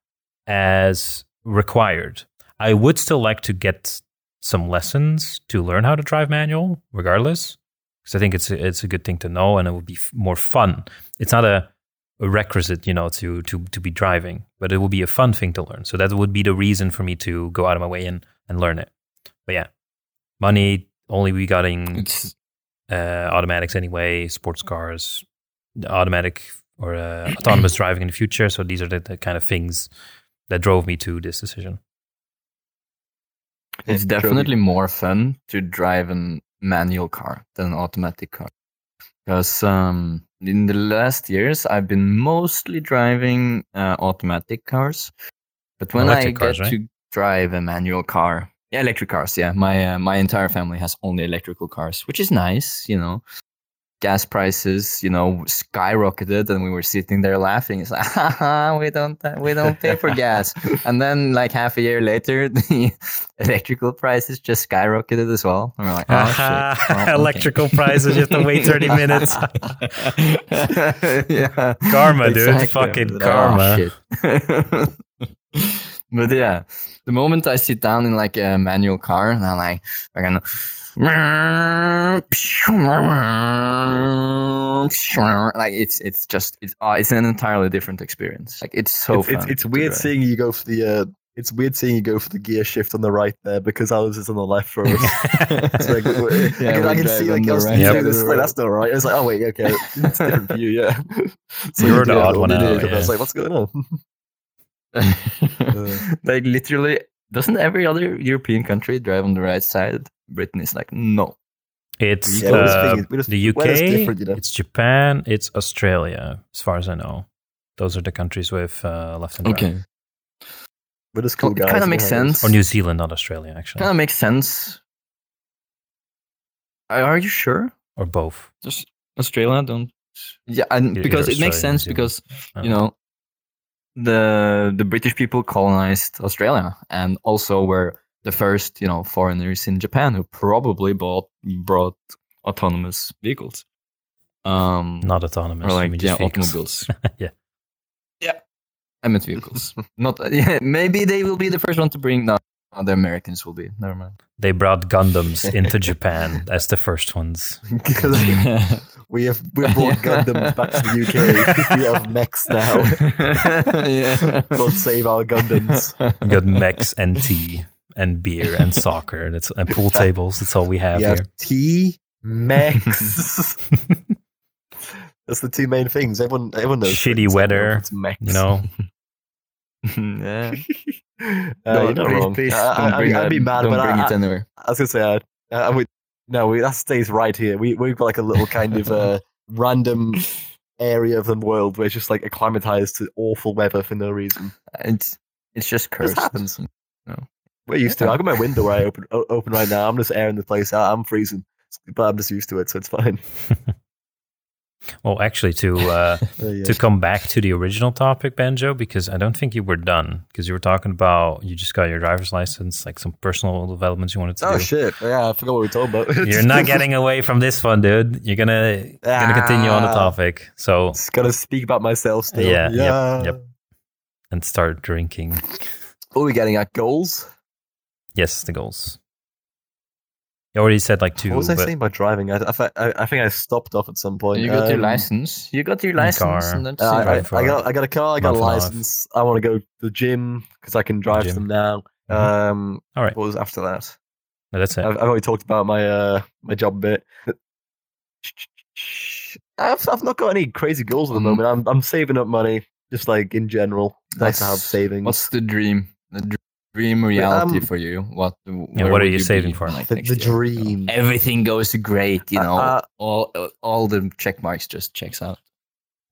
as required. I would still like to get some lessons to learn how to drive manual, regardless, because I think it's a, it's a good thing to know, and it would be f- more fun. It's not a, a requisite, you know, to to to be driving, but it would be a fun thing to learn. So that would be the reason for me to go out of my way and and learn it. But yeah, money only we getting it's uh, automatics anyway, sports cars, automatic or uh, autonomous driving in the future. So these are the, the kind of things that drove me to this decision. It's definitely more fun to drive a manual car than an automatic car. Because um, in the last years, I've been mostly driving uh, automatic cars. But when Electric I cars, get right? to drive a manual car, yeah, electric cars, yeah, my uh, my entire family has only electrical cars, which is nice, you know. Gas prices, you know, skyrocketed, and we were sitting there laughing. It's like, Haha, we don't we don't pay for gas. And then, like half a year later, the electrical prices just skyrocketed as well. And we're like, oh shit. Well, oh, okay. Electrical prices, you have to wait 30 minutes. yeah. Karma, dude. Exactly. Fucking Oh, karma. shit. but yeah, the moment I sit down in like a manual car and I'm like, I can. Like it's it's just it's uh, it's an entirely different experience. Like it's so it's, it's, fun it's to weird drive. seeing you go for the. Uh, it's weird seeing you go for the gear shift on the right there because ours is on the left for us. It's like, Yeah, I can, I can see like the I right thinking, side of this the like that's not right. It's like oh wait okay it's different view. yeah. So You're you the odd one you out, it, and I was like what's going on? like literally, doesn't every other European country drive on the right side? Britain is like no. It's Yeah, uh, figured- just- the UK, you know. it's Japan, it's Australia, as far as I know. Those are the countries with uh, left and right. Okay, We're just cool it kind of makes sense. Or New Zealand, not Australia, actually. Kind of makes sense. Are are you sure? Or both. Just Australia don't. Yeah, and because it makes sense because you know the the British people colonized Australia and also were the first you know foreigners in Japan who probably bought brought autonomous vehicles. Um, not autonomous. or you like mean yeah, just vehicles. automobiles. Yeah. yeah. I meant vehicles. Not yeah. Maybe they will be the first one to bring. No, no, the Americans will be. Never mind. They brought Gundams into Japan as the first ones. we have we brought Gundams back to the UK. we have mechs now. yeah. God save our Gundams. We got mechs and tea and beer and soccer that's, and pool tables. That's all we have We here. have tea, mechs. That's the two main things. Everyone, everyone knows. Shitty things. weather, It's mechs. You know, yeah. uh, No, you're not please, wrong. please I, don't I, bring I, that. I'd be mad, don't but bring I, it anywhere. I was gonna say, uh, uh, we, no, we, that stays right here. We we've got like a little kind of uh, random area of the world where it's just like acclimatized to awful weather for no reason. It's it's just This cursed. happens. We're used to. it. I got my window where I open open right now. I'm just airing the place out. I'm freezing, but I'm just used to it, so it's fine. well, actually, to uh, Uh, yeah. to come back to the original topic, Benjo, because I don't think you were done because you were talking about you just got your driver's license, like some personal developments you wanted to Oh do. shit! Yeah, I forgot what we were talking about. You're not getting away from this one, dude. You're gonna gonna continue on the Ah. topic. So Just gotta speak about myself still. Yeah, yep, yeah. yep. and start drinking. What are we getting at? Goals? Yes, the goals. You already said like two, what was I saying about driving? I, I, I, I think I stopped off at some point. You got your Um, license. You got your Car. license. And that's Uh, I. I, Right for I got I got a car. I got a month and license. I want to go to the gym because I can drive to Gym. them now. Mhm. Um, all right. what was after that? No, that's it. I've, I've already talked about my uh my job a bit. I've I've not got any crazy goals at the Mhm. moment. I'm I'm saving up money, just like in general. Nice to have That's- savings. What's the dream? The dr- dream reality um, for you? What? Yeah, what are would you be, saving for? Like the, next the year? dream? Everything goes great. You know, Uh, all all the check marks just checks out.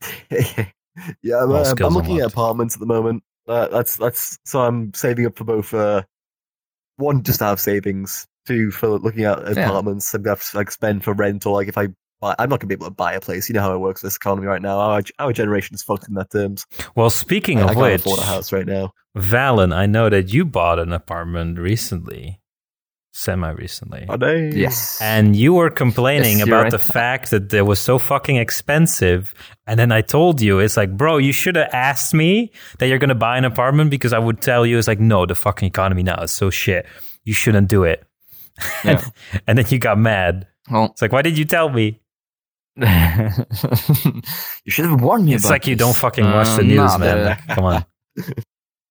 yeah, I'm, All uh, I'm looking at apartments at the moment. Uh, that's that's so I'm saving up for both. Uh, one, just to have savings. Two, for looking at apartments. Yeah. apartments and have to like spend for rent or like if I. buy I'm not gonna be able to buy a place. You know how it works. This economy right now. Our, our generation is fucked in that terms. Well, speaking I, I of can't which, afford a house right now. Valen, I know that you bought an apartment recently, semi recently. Are they? Yes. And you were complaining Yes, about right. the fact that it was so fucking expensive. And then I told you, it's like, bro, you should have asked me that you're going to buy an apartment because I would tell you, it's like, no, the fucking economy now is so shit. You shouldn't do it. Yeah. and then you got mad. well, It's like, why did you tell me? You should have warned me. About it's about like you don't fucking watch the Uh, news, nah, man. the- Come on.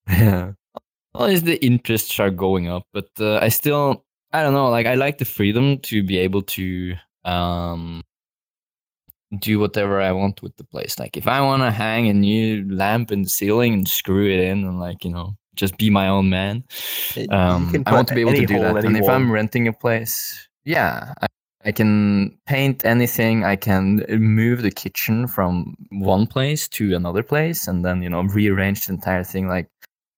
yeah. Well, it's the interests are going up, but uh, I still, I don't know. Like, I like the freedom to be able to um, do whatever I want with the place. Like if I want to hang a new lamp in the ceiling and screw it in and like you know just be my own man, um, I want to be able to do hole, that. any And if. I'm renting a place, yeah, I, I can paint anything. I can move the kitchen from one place to another place, and then you know rearrange the entire thing. Like,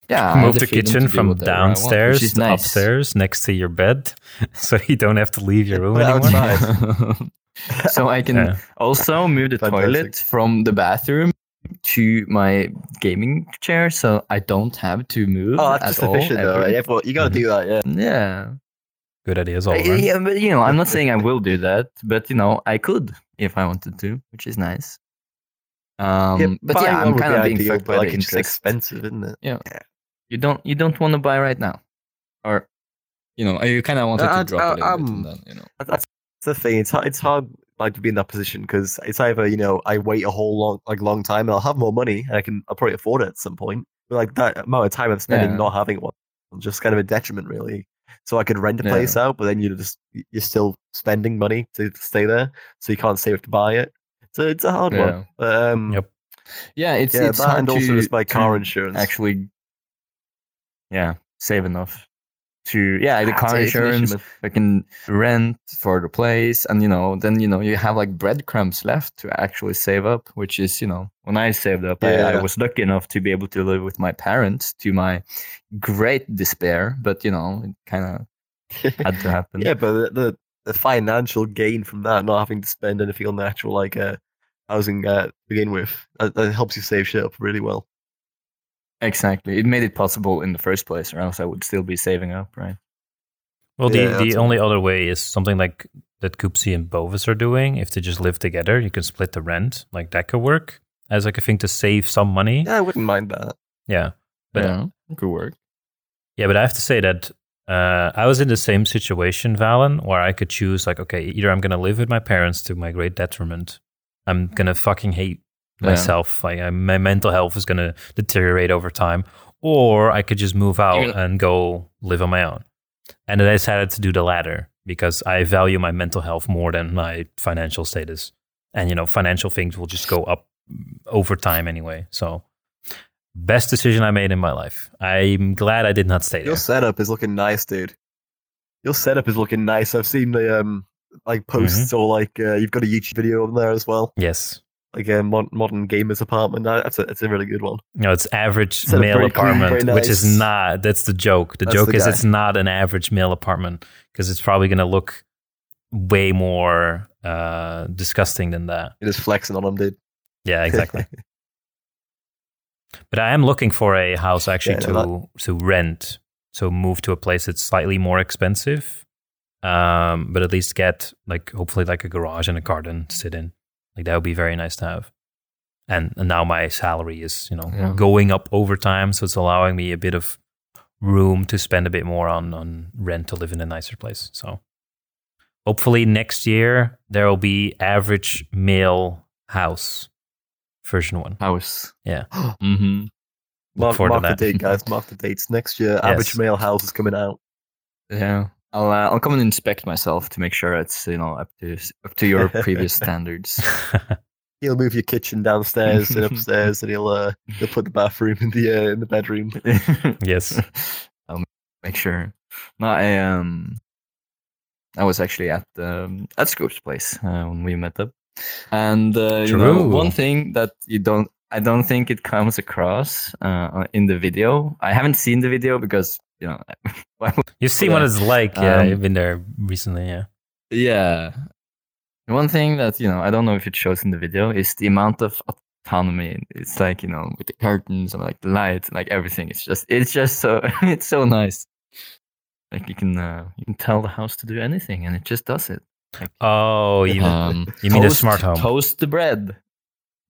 yeah, Move the kitchen from whatever I want, downstairs to nice. upstairs next to your bed, so you don't have to leave your room anymore. so I can Yeah. also move the Fantastic. toilet from the bathroom to my gaming chair, so I don't have to move. Oh, at that's just all efficient though. Right? Yeah, but you got to do that. Yeah. Yeah. Good ideas all Uh, around. Yeah, but you know, I'm not saying I will do that, but you know, I could if I wanted to, which is nice. Um, yeah, but yeah, one I'm would kind be of being ideal, fucked but by like it's just expensive, isn't it? Yeah. You don't, you don't want to buy right now, or you know, you kind of wanted I- to drop I- a little bit, then you know, That's the thing. It's hard, it's hard like to be in that position because it's either you know I wait a whole long like long time and I'll have more money and I can I'll probably afford it at some point. But like that amount of time I'm spending Yeah. not having one, is just kind of a detriment really. So I could rent a Yeah. place out, but then you're just you're still spending money to stay there, so you can't save to buy it. So it's a hard Yeah. one. But, um, Yep. yeah, it's yeah, it's that hard and also to, just my car insurance. actually, yeah, save enough to yeah the Ah, car it's- it's an issue, insurance. I can rent for the place, and you know, then you know you have like breadcrumbs left to actually save up, which is you know when I saved up, I, I was lucky enough to be able to live with my parents to my great despair, but you know it kind of had to happen. Yeah, but the, the the financial gain from that, not having to spend anything on the actual like uh, housing uh, to begin with, that, that helps you save shit up really well. Exactly. It made it possible in the first place, or else I would still be saving up, right? Well, the, Yeah, the only other way is something like that Coopsy and Bovis are doing. If they just live together, you can split the rent. Like that could work as like a thing to save some money. Yeah, I wouldn't mind that. Yeah. But yeah, good work. Yeah, but I have to say that uh, I was in the same situation, Valen, where I could choose like, okay, either I'm gonna live with my parents to my great detriment. I'm gonna fucking hate Yeah. myself. Like uh, my mental health is gonna deteriorate over time, or I could just move out gonna- and go live on my own. And I decided to do the latter because I value my mental health more than my financial status. And you know, financial things will just go up over time anyway. So, best decision I made in my life. I'm glad I did not stay there. Your setup is looking nice, dude. Your setup is looking nice. I've seen the um like posts or like uh, you've got a YouTube video on there as well, Yes. Like a mod- modern gamer's apartment. That's a that's a really good one. No, it's average up male apartment, very which is not. That's the joke. The That's joke the is guy. it's not an average male apartment because it's probably going to look way more uh, disgusting than that. You're just flexing on them, dude. Yeah, exactly. but I am looking for a house actually Yeah, no, to to rent. So move to a place that's slightly more expensive, um, but at least get like hopefully like a garage and a garden to sit in. Like that would be very nice to have. And, and now my salary is you know Yeah. going up over time, so it's allowing me a bit of room to spend a bit more on on rent to live in a nicer place. So hopefully next year there will be average male house version one. House. Yeah. mm-hmm. Look Mark, mark the that. date, guys. Mark the dates. Next year, average male house is coming out. Yeah. I'll uh, I'll come and inspect myself to make sure it's you know up to up to your previous standards. He'll move your kitchen downstairs and upstairs, and he'll uh, he'll put the bathroom in the uh, in the bedroom. yes. I'll make sure. No, I um, I was actually at um, at Scope's place uh, when we met up, and uh, you know, one thing that you don't, I don't think it comes across uh, in the video. I haven't seen the video because you know, You've seen Yeah. what it's like. Yeah, Um, you've been there recently. Yeah. yeah. One thing that you know, I don't know if it shows in the video is the amount of autonomy. It's like you know, with the curtains and like the lights and like everything. It's just, it's just so, it's so nice. Like you can, uh, you can tell the house to do anything, and it just does it. Oh, you, Um, you mean the toast- smart home? Toast the bread.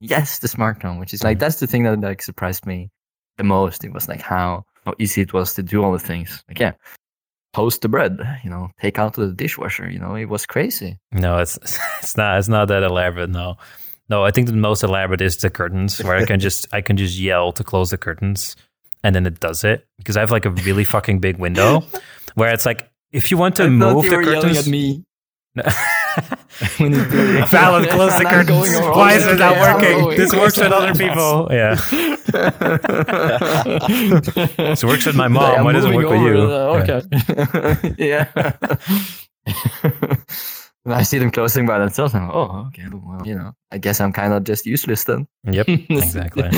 Yes, the smart home, which is like Mhm. that's the thing that like surprised me the most. It was like how how easy it was to do all the things. Like yeah, toast the bread. You know, take out the dishwasher. You know, it was crazy. No, it's it's not. It's not that elaborate. No, no. I think the most elaborate is the curtains, where I can just I can just yell to close the curtains, and then it does it because I have like a really fucking big window, where it's like if you want to I move you the were yelling curtains. at me. we need to Fallon, close the curtains. Why is it not working? This works with other people. Yeah. This works with my mom. Yeah, Why doesn't it work with you? over, uh, Okay. yeah. And I see them closing by themselves. I'm like, oh, okay. Well, you know, I guess I'm kind of just useless then. Yep. Exactly.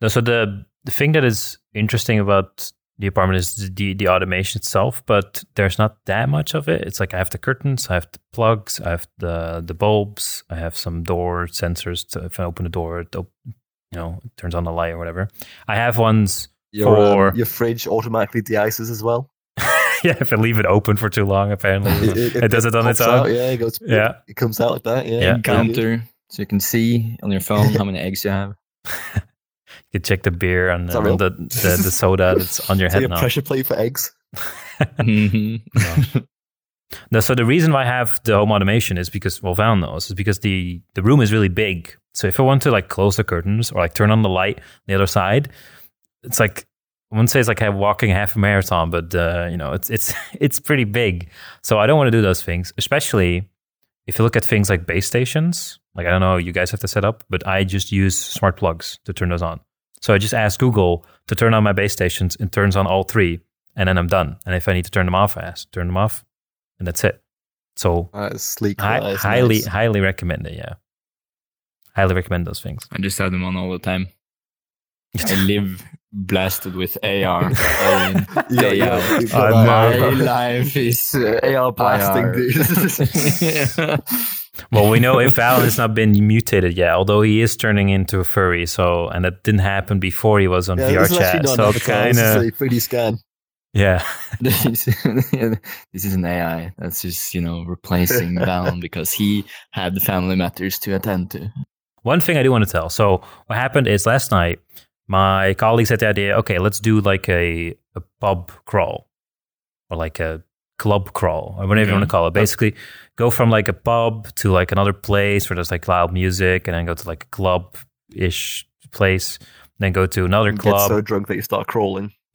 No, so the the thing that is interesting about the apartment is the the automation itself, but there's not that much of it. It's like I have the curtains, I have the plugs, I have the the bulbs, I have some door sensors. To, if I open the door, it op- you know, it turns on the light or whatever. I have ones. Your, For- um, your fridge automatically de-ices as well. yeah, if I leave it open for too long, apparently it, does it on its own. Out, yeah, it goes. Yeah. it comes out like that. Yeah, Yeah. Counter, so you can see on your phone how many eggs you have. You check the beer and Is uh, real? the, the the soda that's on your It's like head a now. pressure plate for eggs. Mhm. No, so the reason why I have the home automation is because well, Val knows is because the the room is really big. So if I want to like close the curtains or like turn on the light on the other side, it's like I wouldn't say it's like I'm walking half a marathon, but uh, you know, it's it's it's pretty big. So I don't want to do those things, especially if you look at things like base stations. Like I don't know, you guys have to set up, but I just use smart plugs to turn those on. So I just ask Google to turn on my base stations and turns on all three, and then I'm done. And if I need to turn them off, I ask turn them off, and that's it. So Uh, sleek. Hi- that is highly, nice. highly recommend it. Yeah, highly recommend those things. I just have them on all the time. I live blasted with AR. I mean, Yeah, yeah, out. you've got I'm, that. My life is uh, AR blasting, IR. Well, we know if Valen has not been mutated yet, although he is turning into a furry. So, and that didn't happen before he was on Yeah, VR this is actually chat. So kind of, a 3D scan. yeah. this, is an AI that's just you know replacing Val because he had the family matters to attend to. One thing I do want to tell. So what happened is last night, my colleagues had the idea. Okay, let's do like a a pub crawl, or like a club crawl, or whatever you want to call it. Basically, go from like a pub to like another place where there's like loud music, and then go to like a club ish place. Then go to another You get club. so drunk that you start crawling.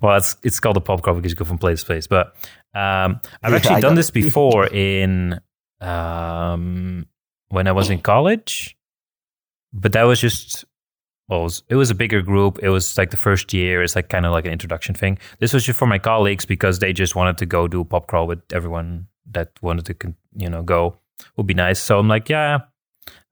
well, it's it's called a pub crawl because you go from place to place. But um, I've Yeah, actually I done this before in um, when I was in college, but that was just well, it was, it was a bigger group. It was like the first year. It's like kind of like an introduction thing. This was just for my colleagues because they just wanted to go do pub crawl with everyone that wanted to you know go. Would be nice. So I'm like, yeah,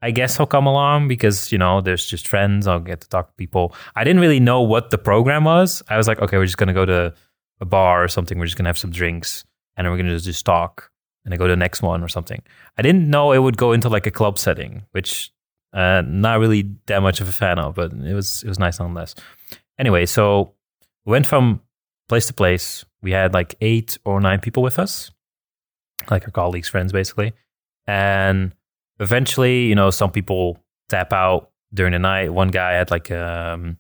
I guess I'll come along because, you know, there's just friends. I'll get to talk to people. I didn't really know what the program was. I was like, okay, we're just to go to a bar or something. We're just to have some drinks and then we're to just talk and then go to the next one or something. I didn't know it would go into like a club setting, which uh, not really that much of a fan of, but it was, it was nice nonetheless. Anyway, so we went from place to place. We had like eight or nine people with us, like our colleagues, friends, basically. And eventually, you know, some people tap out during the night. One guy had like um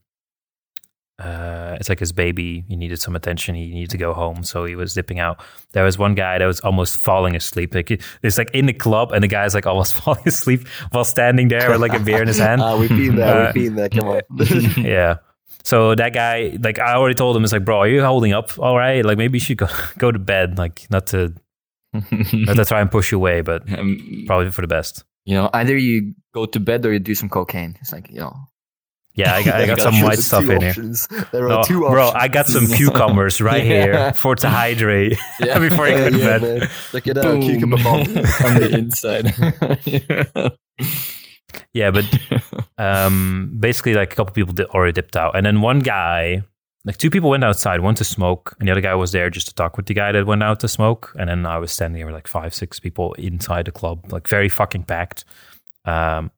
uh it's like his baby. He needed some attention. He needed to go home, so he was dipping out. There was one guy that was almost falling asleep. Like it's like in the club, and the guy's like almost falling asleep while standing there with like a beer in his hand. Ah, we've been there. Uh, we've been there. Come on. yeah. So that guy, like, I already told him, it's like, bro, are you holding up? All right, like maybe you should go go to bed. Like, not to not to try and push you away, but Um, probably for the best. you know, either you go to bed or you do some cocaine. It's like, you know, Yeah, I got, I got got some white stuff in here. There are No, two bro. I got some cucumbers right Yeah. here for to hydrate before I Yeah, go to yeah, bed. man. Look at that cucumber bomb. on the inside. Yeah, but um, basically, like a couple people did, already dipped out, and then one guy, like two people went outside, one to smoke, and the other guy was there just to talk with the guy that went out to smoke, and then I was standing there with like five, six people inside the club, like very fucking packed. Um,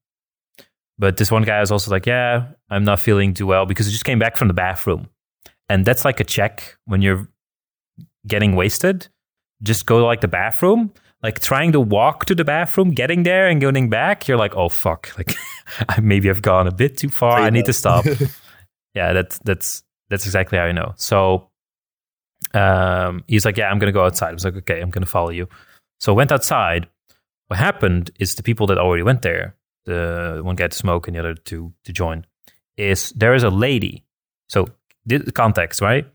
but this one guy was also like, "Yeah, I'm not feeling too well because he just came back from the bathroom, and that's like a check when you're getting wasted. Just go to like the bathroom." Like trying to walk to the bathroom, getting there and going back, you're like, oh fuck! Like maybe I've gone a bit too far. I need to stop. yeah, that's that's that's exactly how I know. So um, he's like, yeah, I'm gonna go outside. I was like, okay, I'm gonna follow you. So I went outside. What happened is the people that already went there, the one guy to smoke and the other to to join, is there is a lady. So the context, right?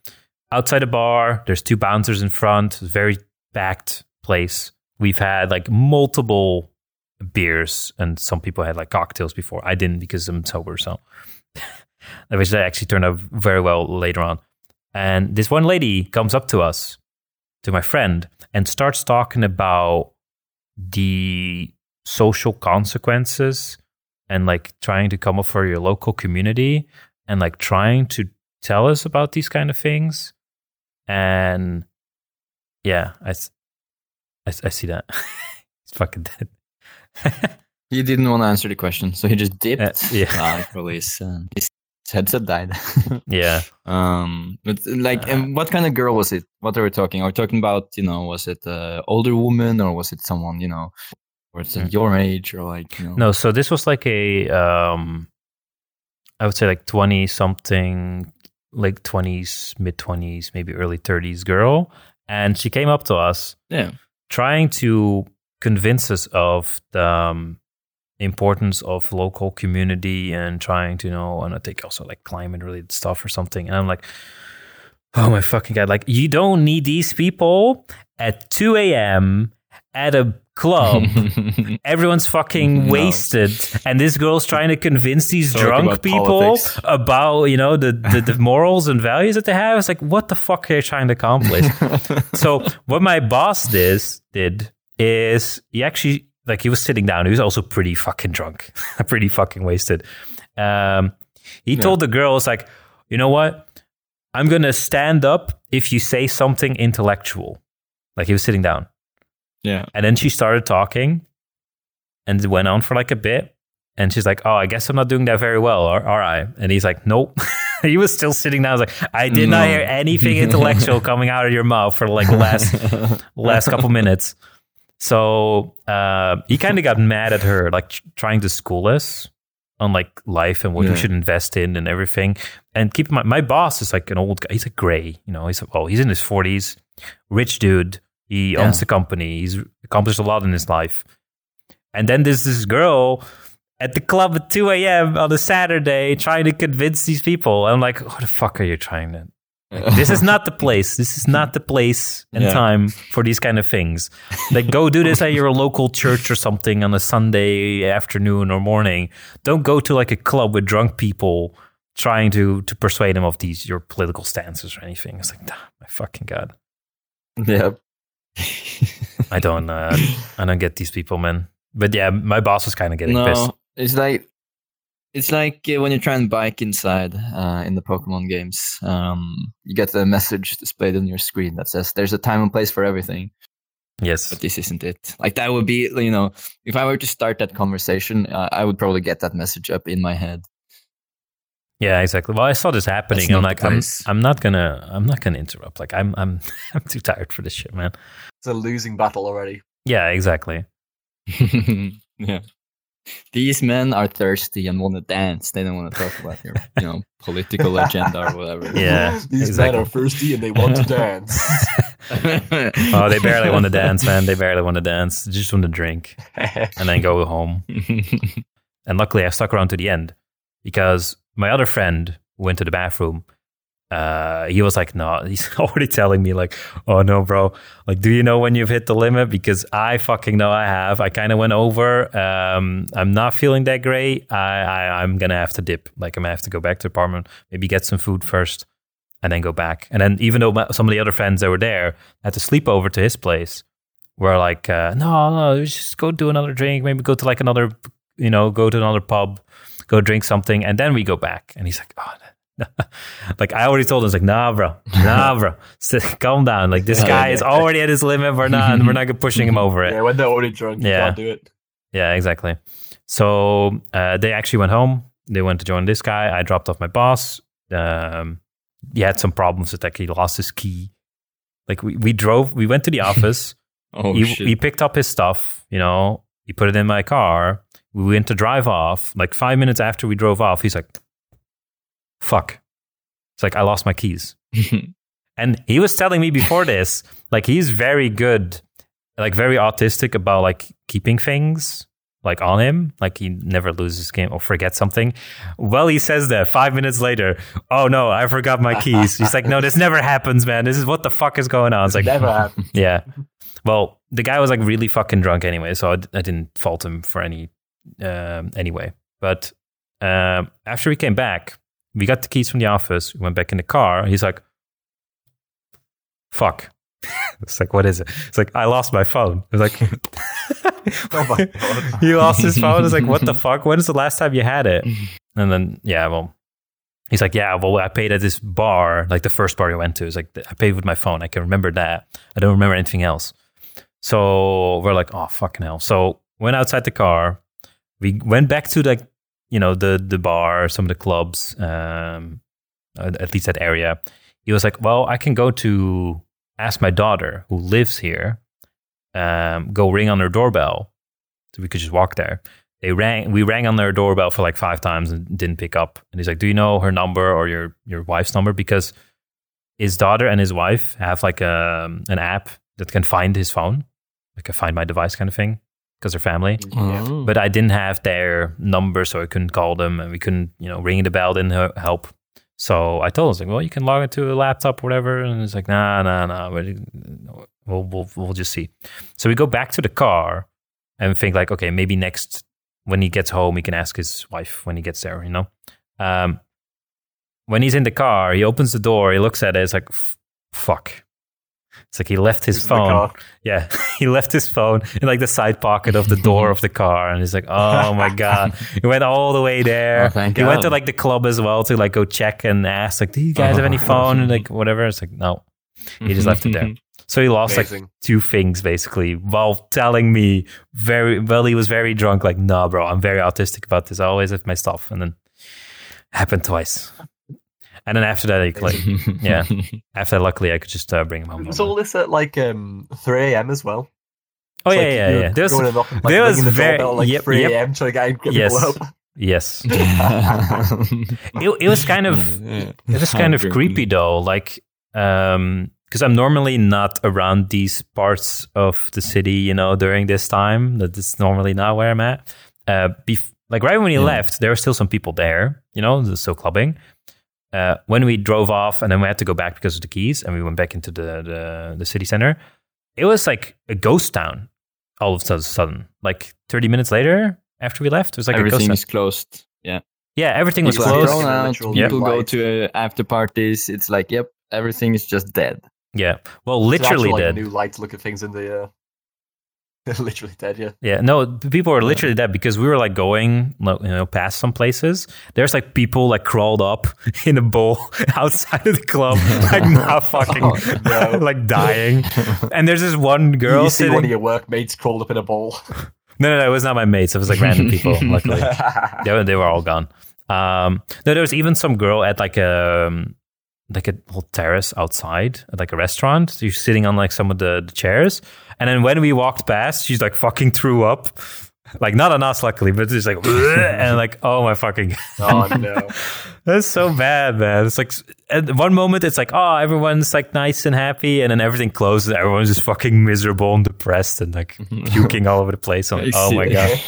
Outside the bar, there's two bouncers in front, very packed place. We've had like multiple beers, and some people had like cocktails before. I didn't because I'm sober, so which actually turned out very well later on. And this one lady comes up to us, to my friend, and starts talking about the social consequences and like trying to come up for your local community and like trying to tell us about these kind of things. And yeah, I, I, I see that. He's fucking dead. he didn't want to answer the question, so he just dipped. Uh, yeah. Ah, probably his, uh, his headset died. yeah. Um, but like, and what kind of girl was it? What are we talking? Are we talking about, you know, was it an older woman or was it someone, you know, or it's Mm. your age or like, you know? No, so this was like a, um, I would say like 20 something, like 20s, mid 20s, maybe early 30s girl. And she came up to us Yeah. trying to convince us of the um, importance of local community and trying to you know and I think also like climate related stuff or something. And I'm like, oh my fucking god! Like you don't need these people at 2 a.m. at a club. Everyone's fucking No. wasted, and this girl's trying to convince these Talk drunk about people politics. about you know the, the the morals and values that they have. It's like, what the fuck are you trying to accomplish? so what my boss did did is he actually like he was sitting down. He was also pretty fucking drunk, pretty fucking wasted. Um, he told the girls like, you know what? I'm gonna stand up if you say something intellectual. Like he was sitting down, yeah. and then she started talking, and it went on for like a bit. And she's like, "Oh, I guess I'm not doing that very well, or all right." And he's like, "Nope." he was still sitting down. I was like, "I did not hear anything intellectual coming out of your mouth for like the last last couple minutes." So uh, he kind of got mad at her, like tr- trying to school us on like life and what Yeah. we should invest in and everything. And keep in mind, my boss is like an old guy. He's like gray, you know. He's well, he's in his forties, rich dude. He Yeah. owns the company. He's accomplished a lot in his life. And then there's this girl at the club at 2 a.m. on a Saturday trying to convince these people. I'm like, what the fuck are you trying to? This is not the place. This is not the place and Yeah. time for these kind of things. Like, go do this at your local church or something on a Sunday afternoon or morning. Don't go to like a club with drunk people trying to to persuade them of these your political stances or anything. It's like, my fucking god. yeah. I don't uh, I don't get these people, man. But yeah, my boss was kind of getting no, pissed. it's like it's like uh, when you try and bike inside uh, in the Pokemon games. Um, you get the message displayed on your screen that says "There's a time and place for everything," Yes. but this isn't it. Like that would be, you know, if I were to start that conversation, uh, I would probably get that message up in my head. Yeah, exactly. Well, I saw this happening. That's I'm like, I'm. I'm not gonna, I'm not gonna interrupt. Like, I'm, I'm, I'm too tired for this shit, man. It's a losing battle already. Yeah, exactly. yeah. These men are thirsty and want to dance. They don't want to talk about your, you know, political agenda or whatever. Yeah, These exactly. men are thirsty and they want to dance. Oh, they barely want to dance, man. They barely want to dance. They just want to drink and then go home. And luckily, I stuck around to the end because my other friend went to the bathroom. Uh, he was like, no, he's already telling me like, oh no, bro, like, do you know when you've hit the limit? Because I fucking know I have. I kind of went over. Um, I'm not feeling that great. I, I, I'm gonna have to dip. Like, I'm gonna have to go back to the apartment, maybe get some food first, and then go back. And then even though my, some of the other friends that were there had to sleep over to his place, were like, uh, no, no, just go do another drink. Maybe go to like another, you know, go to another pub, go drink something, and then we go back. And he's like, oh. like I already told him, it's like, nah, bro, nah, bro, Sit, calm down. Like this Yeah, guy yeah. is already at his limit. We're not, we're not pushing him over it. yeah, when they're already drunk, you Yeah. can't do it. Yeah, exactly. So uh, they actually went home. They went to join this guy. I dropped off my boss. Um, he had some problems with like he lost his key. Like we, we drove, we went to the office. oh he, shit. he picked up his stuff. You know, he put it in my car. We went to drive off. Like five minutes after we drove off, he's like, "Fuck!" It's like I lost my keys. And he was telling me before this, like he's very good, like very autistic about like keeping things. like on him, like he never loses game or forgets something. Well, he says that five minutes later. Oh no, I forgot my keys. He's like, no, this never happens, man. This is what the fuck is going on. It's like, Never happened. yeah. Well, the guy was like really fucking drunk anyway, so I, d- I didn't fault him for any um, anyway. But um, after we came back, we got the keys from the office. We went back in the car. He's like, "Fuck." it's like, what is it? It's like I lost my phone. It's like, Oh my god. he lost his phone. It's like, what the fuck? When's the last time you had it? And then, yeah, well, he's like, yeah, well, I paid at this bar, like the first bar we went to. It's like, I paid with my phone. I can remember that. I don't remember anything else. So we're like, oh, fucking hell. So went outside the car. We went back to like, you know, the, the bar, some of the clubs, um, at least that area. He was like, well, I can go to ask my daughter who lives here, um, go ring on her doorbell. So we could just walk there they rang we rang on their doorbell for like five times and didn't pick up and he's like do you know her number or your your wife's number because his daughter and his wife have like a, an app that can find his phone like a find my device kind of thing because they're family. Yeah. Oh. but i didn't have their number so i couldn't call them and we couldn't you know ring the bell didn't help. So i told him I was like well you can log into a laptop or whatever and it's like nah nah nah but we'll, we'll, we'll just see. So we go back to the car and think like okay maybe next when he gets home he can ask his wife when he gets there you know? Um, when he's in the car he opens the door he looks at it it's like fuck it's like he left his Who's phone. yeah. He left his phone in like the side pocket of the door of the car and he's like oh my god. He went all the way there. Oh, thank he went to like the club as well to like go check and ask like do you guys have any phone? And like whatever. It's like no. He just left it there. So he lost like two things basically while telling me very well he was very drunk like no bro i'm very autistic about this. I always have my stuff. And then happened twice and then after that he like yeah after that luckily i could just uh, bring him home It Was all this at like um 3 a.m. as well? oh It's yeah like yeah yeah there was, going and up and, like, there was the very- at, like yep, 3 yep. a.m. trying to get, get Yes. people up. yes it, it was kind of It was kind of creepy though, like um because I'm normally not around these parts of the city, you know, during this time. That is normally not where I'm at. Uh, bef- like right when he Yeah. left, there were still some people there, you know, still clubbing. Uh, when we drove off and then we had to go back because of the keys and we went back into the, the, the city center, it was like a ghost town all of a sudden. Like 30 minutes later after we left, it was like a ghost Everything town. is closed. Yeah. Yeah, everything was People People are are closed. thrown out. literal People go to uh, after parties. It's like, yep, everything is just dead. Yeah. Well, It's actually, literally like, dead. New light to look at things in the. Uh, literally dead, yeah. Yeah, no, people were literally dead because we were like going, you know, past some places. There's like people like crawled up in a bowl outside of the club, like not fucking, Oh, no. like dying. And there's this one girl you see sitting. one of your workmates crawled up in a bowl. no, no, no, it was not my mates. It was like random people. Luckily, they were, they were all gone. Um, no, there was even some girl at like a um, like a whole terrace outside like a restaurant. She's sitting on like some of the, the chairs, and then when we walked past, she's like fucking threw up. Like not on us, luckily, but just like and like oh my fucking oh no. that's so bad, man. It's like at one moment it's like oh everyone's like nice and happy, and then everything closes. Everyone's just fucking miserable and depressed and like puking all over the place. I'm like, oh my god,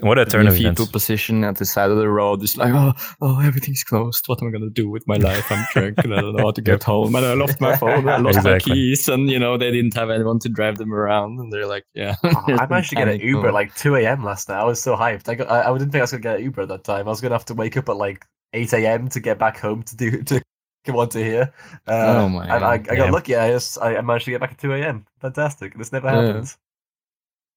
what a turn of events. fetal position at the side of the road. It's like, oh, oh, everything's closed. What am I gonna do with my life? I'm drunk and I don't know how to get home. And I lost my phone. I lost Exactly. my keys, and you know they didn't have anyone to drive them around. And they're like, yeah. Oh, I managed to get an Uber at like 2 a.m. last night. I was so hyped. I, got, I, I didn't think I was going to get an Uber at that time. I was going to have to wake up at like 8 a.m. to get back home to do to come on to here. Uh, Oh my and I, I got Yeah. lucky. I just I I managed to get back at 2 a.m. Fantastic. This never Yeah. happens.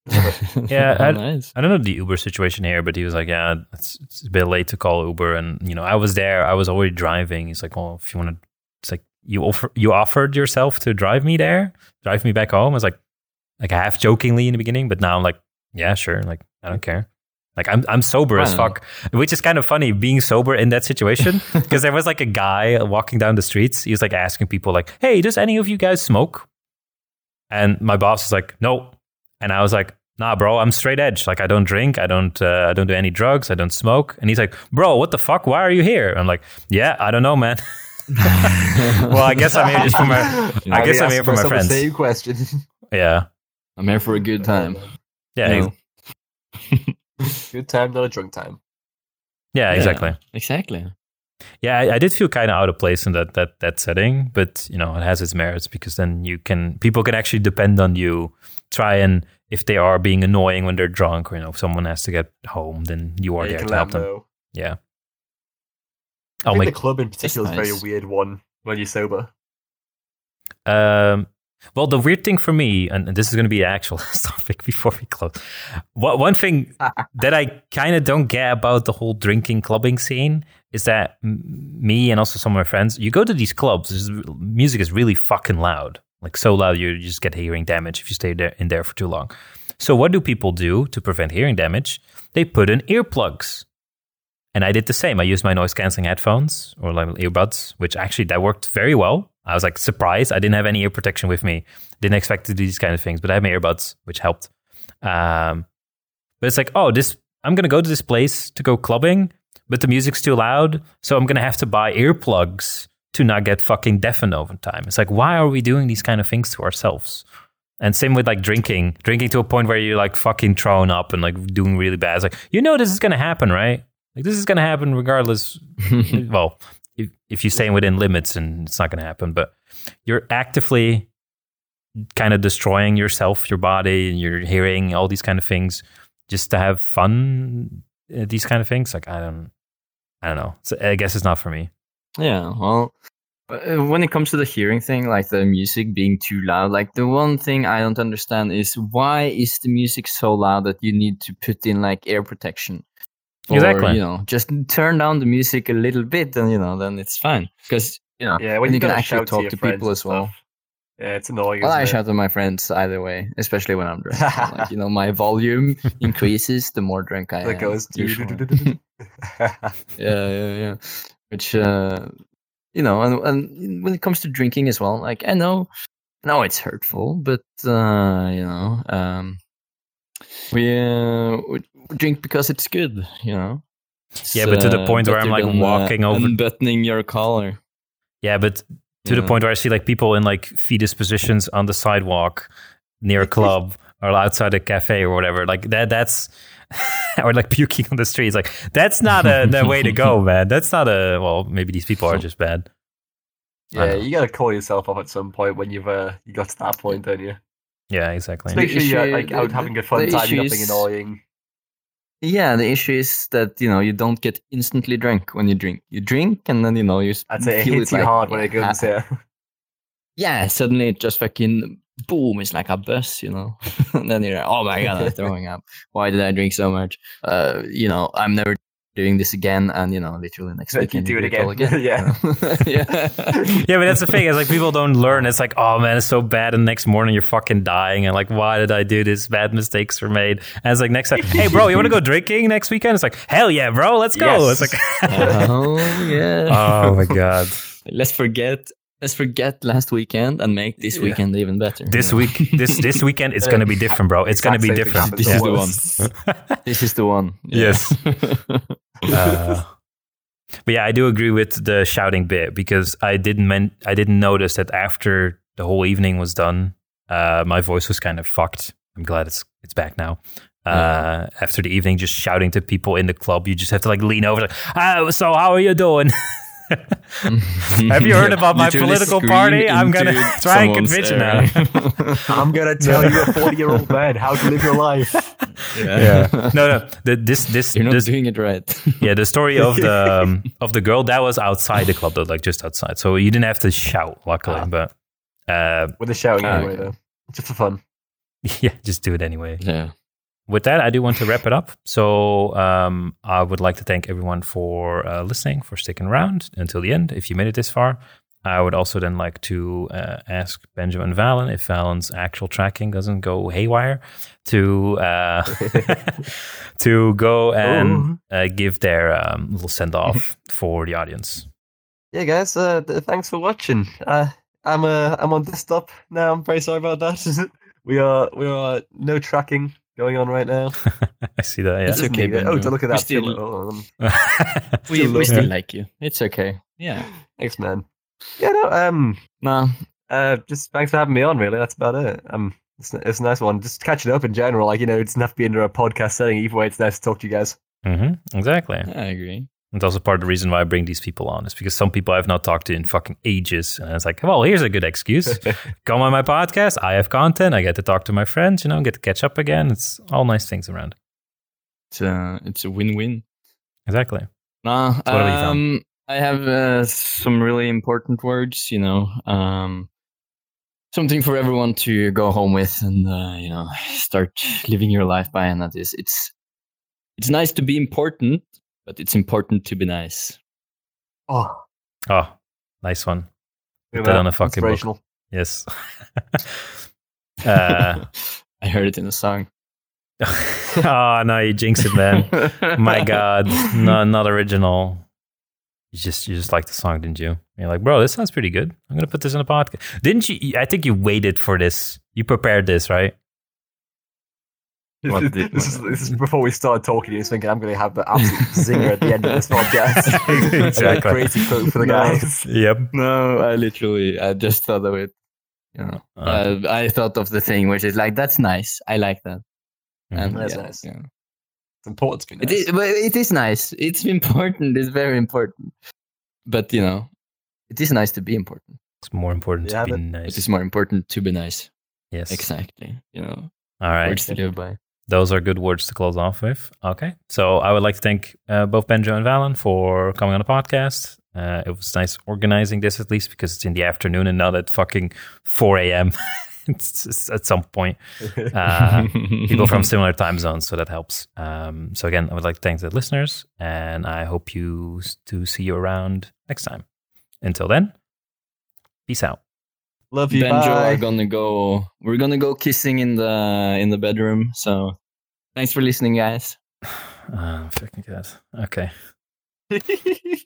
Yeah, I- nice. I don't know the Uber situation here, but he was like, yeah, it's, it's a bit late to call Uber, and you know, I was there, I was already driving. He's like, well, if you want to, it's like you offer, you offered yourself to drive me there, drive me back home. I was like, like half jokingly in the beginning, but now I'm like, yeah, sure, like I don't care. Like I'm I'm sober as fuck, which is kind of funny being sober in that situation because there was like a guy walking down the streets. He was like asking people like, "Hey, does any of you guys smoke?" And my boss was like, "No," and I was like, "Nah, bro, I'm straight edge. Like I don't drink, I don't uh, I don't do any drugs, I don't smoke." And he's like, "Bro, what the fuck? Why are you here?" I'm like, "Yeah, I don't know, man." well, I guess I'm here just for my I guess I'm here for my friends. Same question. yeah I'm here for a good time. yeah. you know. Good time, not a drunk time. Yeah, exactly. Exactly. Yeah, I, I did feel kind of out of place in that that that setting, but you know, it has its merits because then you can people can actually depend on you. Try and if they are being annoying when they're drunk, or you know, if someone has to get home, then you are Yeah, there can to help them them. know. Yeah. I I'll think make the club in particular is a very weird one when you're sober. Um, well, the weird thing for me, and, and this is going to be the actual topic before we close. What, one thing that I kind of don't get about the whole drinking clubbing scene is that m- me and also some of my friends, you go to these clubs, music is really fucking loud, like so loud you just get hearing damage if you stay there in there for too long. So what do people do to prevent hearing damage? They put in earplugs. And I did the same. I used my noise canceling headphones or like earbuds, which actually that worked very well. I was like surprised. I didn't have any ear protection with me. Didn't expect to do these kind of things, but I had my earbuds, which helped. Um, but it's like, oh, this I'm gonna go to this place to go clubbing, but the music's too loud, so I'm gonna have to buy earplugs to not get fucking deafened over time. It's like, why are we doing these kind of things to ourselves? And same with like drinking, drinking to a point where you're like fucking thrown up and like doing really bad. It's like, you know, this is gonna happen, right? Like this is gonna happen regardless. well, if, if you're staying within limits, and it's not gonna happen, but you're actively kind of destroying yourself, your body, and your hearing, all these kind of things, just to have fun. uh, These kind of things, like I don't, I don't know. So I guess it's not for me. Yeah, well, uh, when it comes to the hearing thing, like the music being too loud, like the one thing I don't understand is why is the music so loud that you need to put in like air protection? Or, Exactly. you know, just turn down the music a little bit, and you know, then it's fine. Because you know, Yeah, when you, you can actually talk your to people as well. Yeah, it's annoying. Well, I it? shout at my friends either way, especially when I'm drunk. like, you know, my volume increases the more drunk I That am. goes. yeah, yeah, yeah. Which, uh, you know, and, and when it comes to drinking as well, like I know, no, it's hurtful, but uh, you know, um, we, uh, we drink because it's good, you know. It's, Yeah, but to the uh, point where I'm, like, than, uh, walking over- unbuttoning your collar. Yeah, but to the point where I see like people in like fetus positions on the sidewalk near a club or outside a cafe or whatever. Like that that's or like puking on the streets. Like that's not a the way to go, man. That's not a well, maybe these people are just bad. Yeah, you gotta call yourself off at some point when you've uh, you got to that point, don't you? Yeah, exactly. Just make sure you're issue- like out the- having a the fun time, issue you're nothing annoying. Yeah, the issue is that you know you don't get instantly drunk when you drink. You drink and then you know you s- I'd say it feel hits you like- hard when it yeah, goes here. yeah, suddenly it just fucking boom, it's like a bus, you know. and then you're like, oh my god, I'm throwing up. Why did I drink so much? Uh, you know, I'm never doing this again, and you know, literally next Then week you do it all again. Yeah. yeah, Yeah, but that's the thing. It's like people don't learn. It's like, oh man, it's so bad. And next morning you're fucking dying. And like, why did I do this? Bad mistakes were made. And it's like next time, hey bro, you want to go drinking next weekend? It's like, hell yeah, bro, let's go. Yes. It's like, oh yeah. oh my god, let's forget. Let's forget last weekend and make this Yeah. weekend even better. this you week, this this weekend, it's gonna be different, bro. It's gonna be Exact same thing different. happens This is the us. This is the one. Yes. Uh, but yeah, I do agree with the shouting bit because I didn't men- I didn't notice that after the whole evening was done, uh, my voice was kind of fucked. I'm glad it's it's back now. Uh, After the evening, just shouting to people in the club, you just have to like lean over. Like, ah, so how are you doing? Have you heard about my political party? I'm gonna try and convince you now. I'm gonna tell you, a 40 year old man, how to live your life. yeah. No, no. The, this this You're not this doing it right. Yeah, the story of the um, of the girl that was outside the club, though, like just outside. So you didn't have to shout, luckily. Ah. But uh, With a shouting Ah, anyway, okay. though. Just for fun. yeah, just do it anyway. yeah. With that, I do want to wrap it up. So um, I would like to thank everyone for uh, listening, for sticking around until the end. If you made it this far, I would also then like to uh, ask Benjo and Valen if Valen's actual tracking doesn't go haywire to uh, to go and uh, give their um, little send off for the audience. Yeah, guys, uh, th- thanks for watching. Uh, I'm uh, I'm on desktop now. I'm very sorry about that. we are we are no tracking going on right now. I see that. It's Yeah. okay, Oh, to look at We that. still- pillow. Um, We, Still we still like you. It's okay. Yeah. Thanks, man. Yeah, no. Um, No. uh, just thanks for having me on. Really, that's about it. I'm It's, it's a nice one. Just catching up in general. Like, you know, it doesn't have to be under a podcast setting. Either way, it's nice to talk to you guys. Mm-hmm. Exactly. I agree. It's also part of the reason why I bring these people on is because some people I've not talked to in fucking ages. And it's like, well, here's a good excuse. Come on my podcast. I have content. I get to talk to my friends, you know, get to catch up again. It's all nice things around. It's a it's a win win. Exactly. Nah, what have you found? um, I have uh, some really important words. You know, um, something for everyone to go home with and uh, you know start living your life by. And that is, it's it's nice to be important, but it's important to be nice. Oh, Oh, nice one. look at that on a fucking book. Yes. uh, I heard it in a song. oh, no, you jinxed it, man. My God. No, not original. You just you just like the song, didn't you? You're like, bro, this sounds pretty good. I'm gonna put this in a podcast. Didn't you? I think you waited for this. You prepared this, right? What did- this, is, this is before we started talking. You was thinking I'm going to have the absolute zinger at the end of this podcast. Exactly. Crazy quote for the No. guys. Yep. No, I literally, I just thought of it. You know, Uh, uh, I thought of the thing which is like, that's nice. I like that. Mhm. And That's yeah, nice. yeah. It's important to be nice. is, but it is nice. It's important. It's very important. But you know, it is nice to be important. It's more important Yeah, to be nice. It is more important to be nice. yes. Exactly. You know, All right. words to live by. Those are good words to close off with. Okay. So I would like to thank uh, both Benjo and Valen for coming on the podcast. Uh, it was nice organizing this at least because it's in the afternoon and not at fucking 4 a.m. at some point. Uh, people from similar time zones, so that helps. Um, so again, I would like to thank the listeners, and I hope you to see you around next time. Until then, peace out. Love you. Benjo bye. are gonna go. We're gonna go kissing in the in the bedroom. So, thanks for listening, guys. Uh, fucking god. Okay.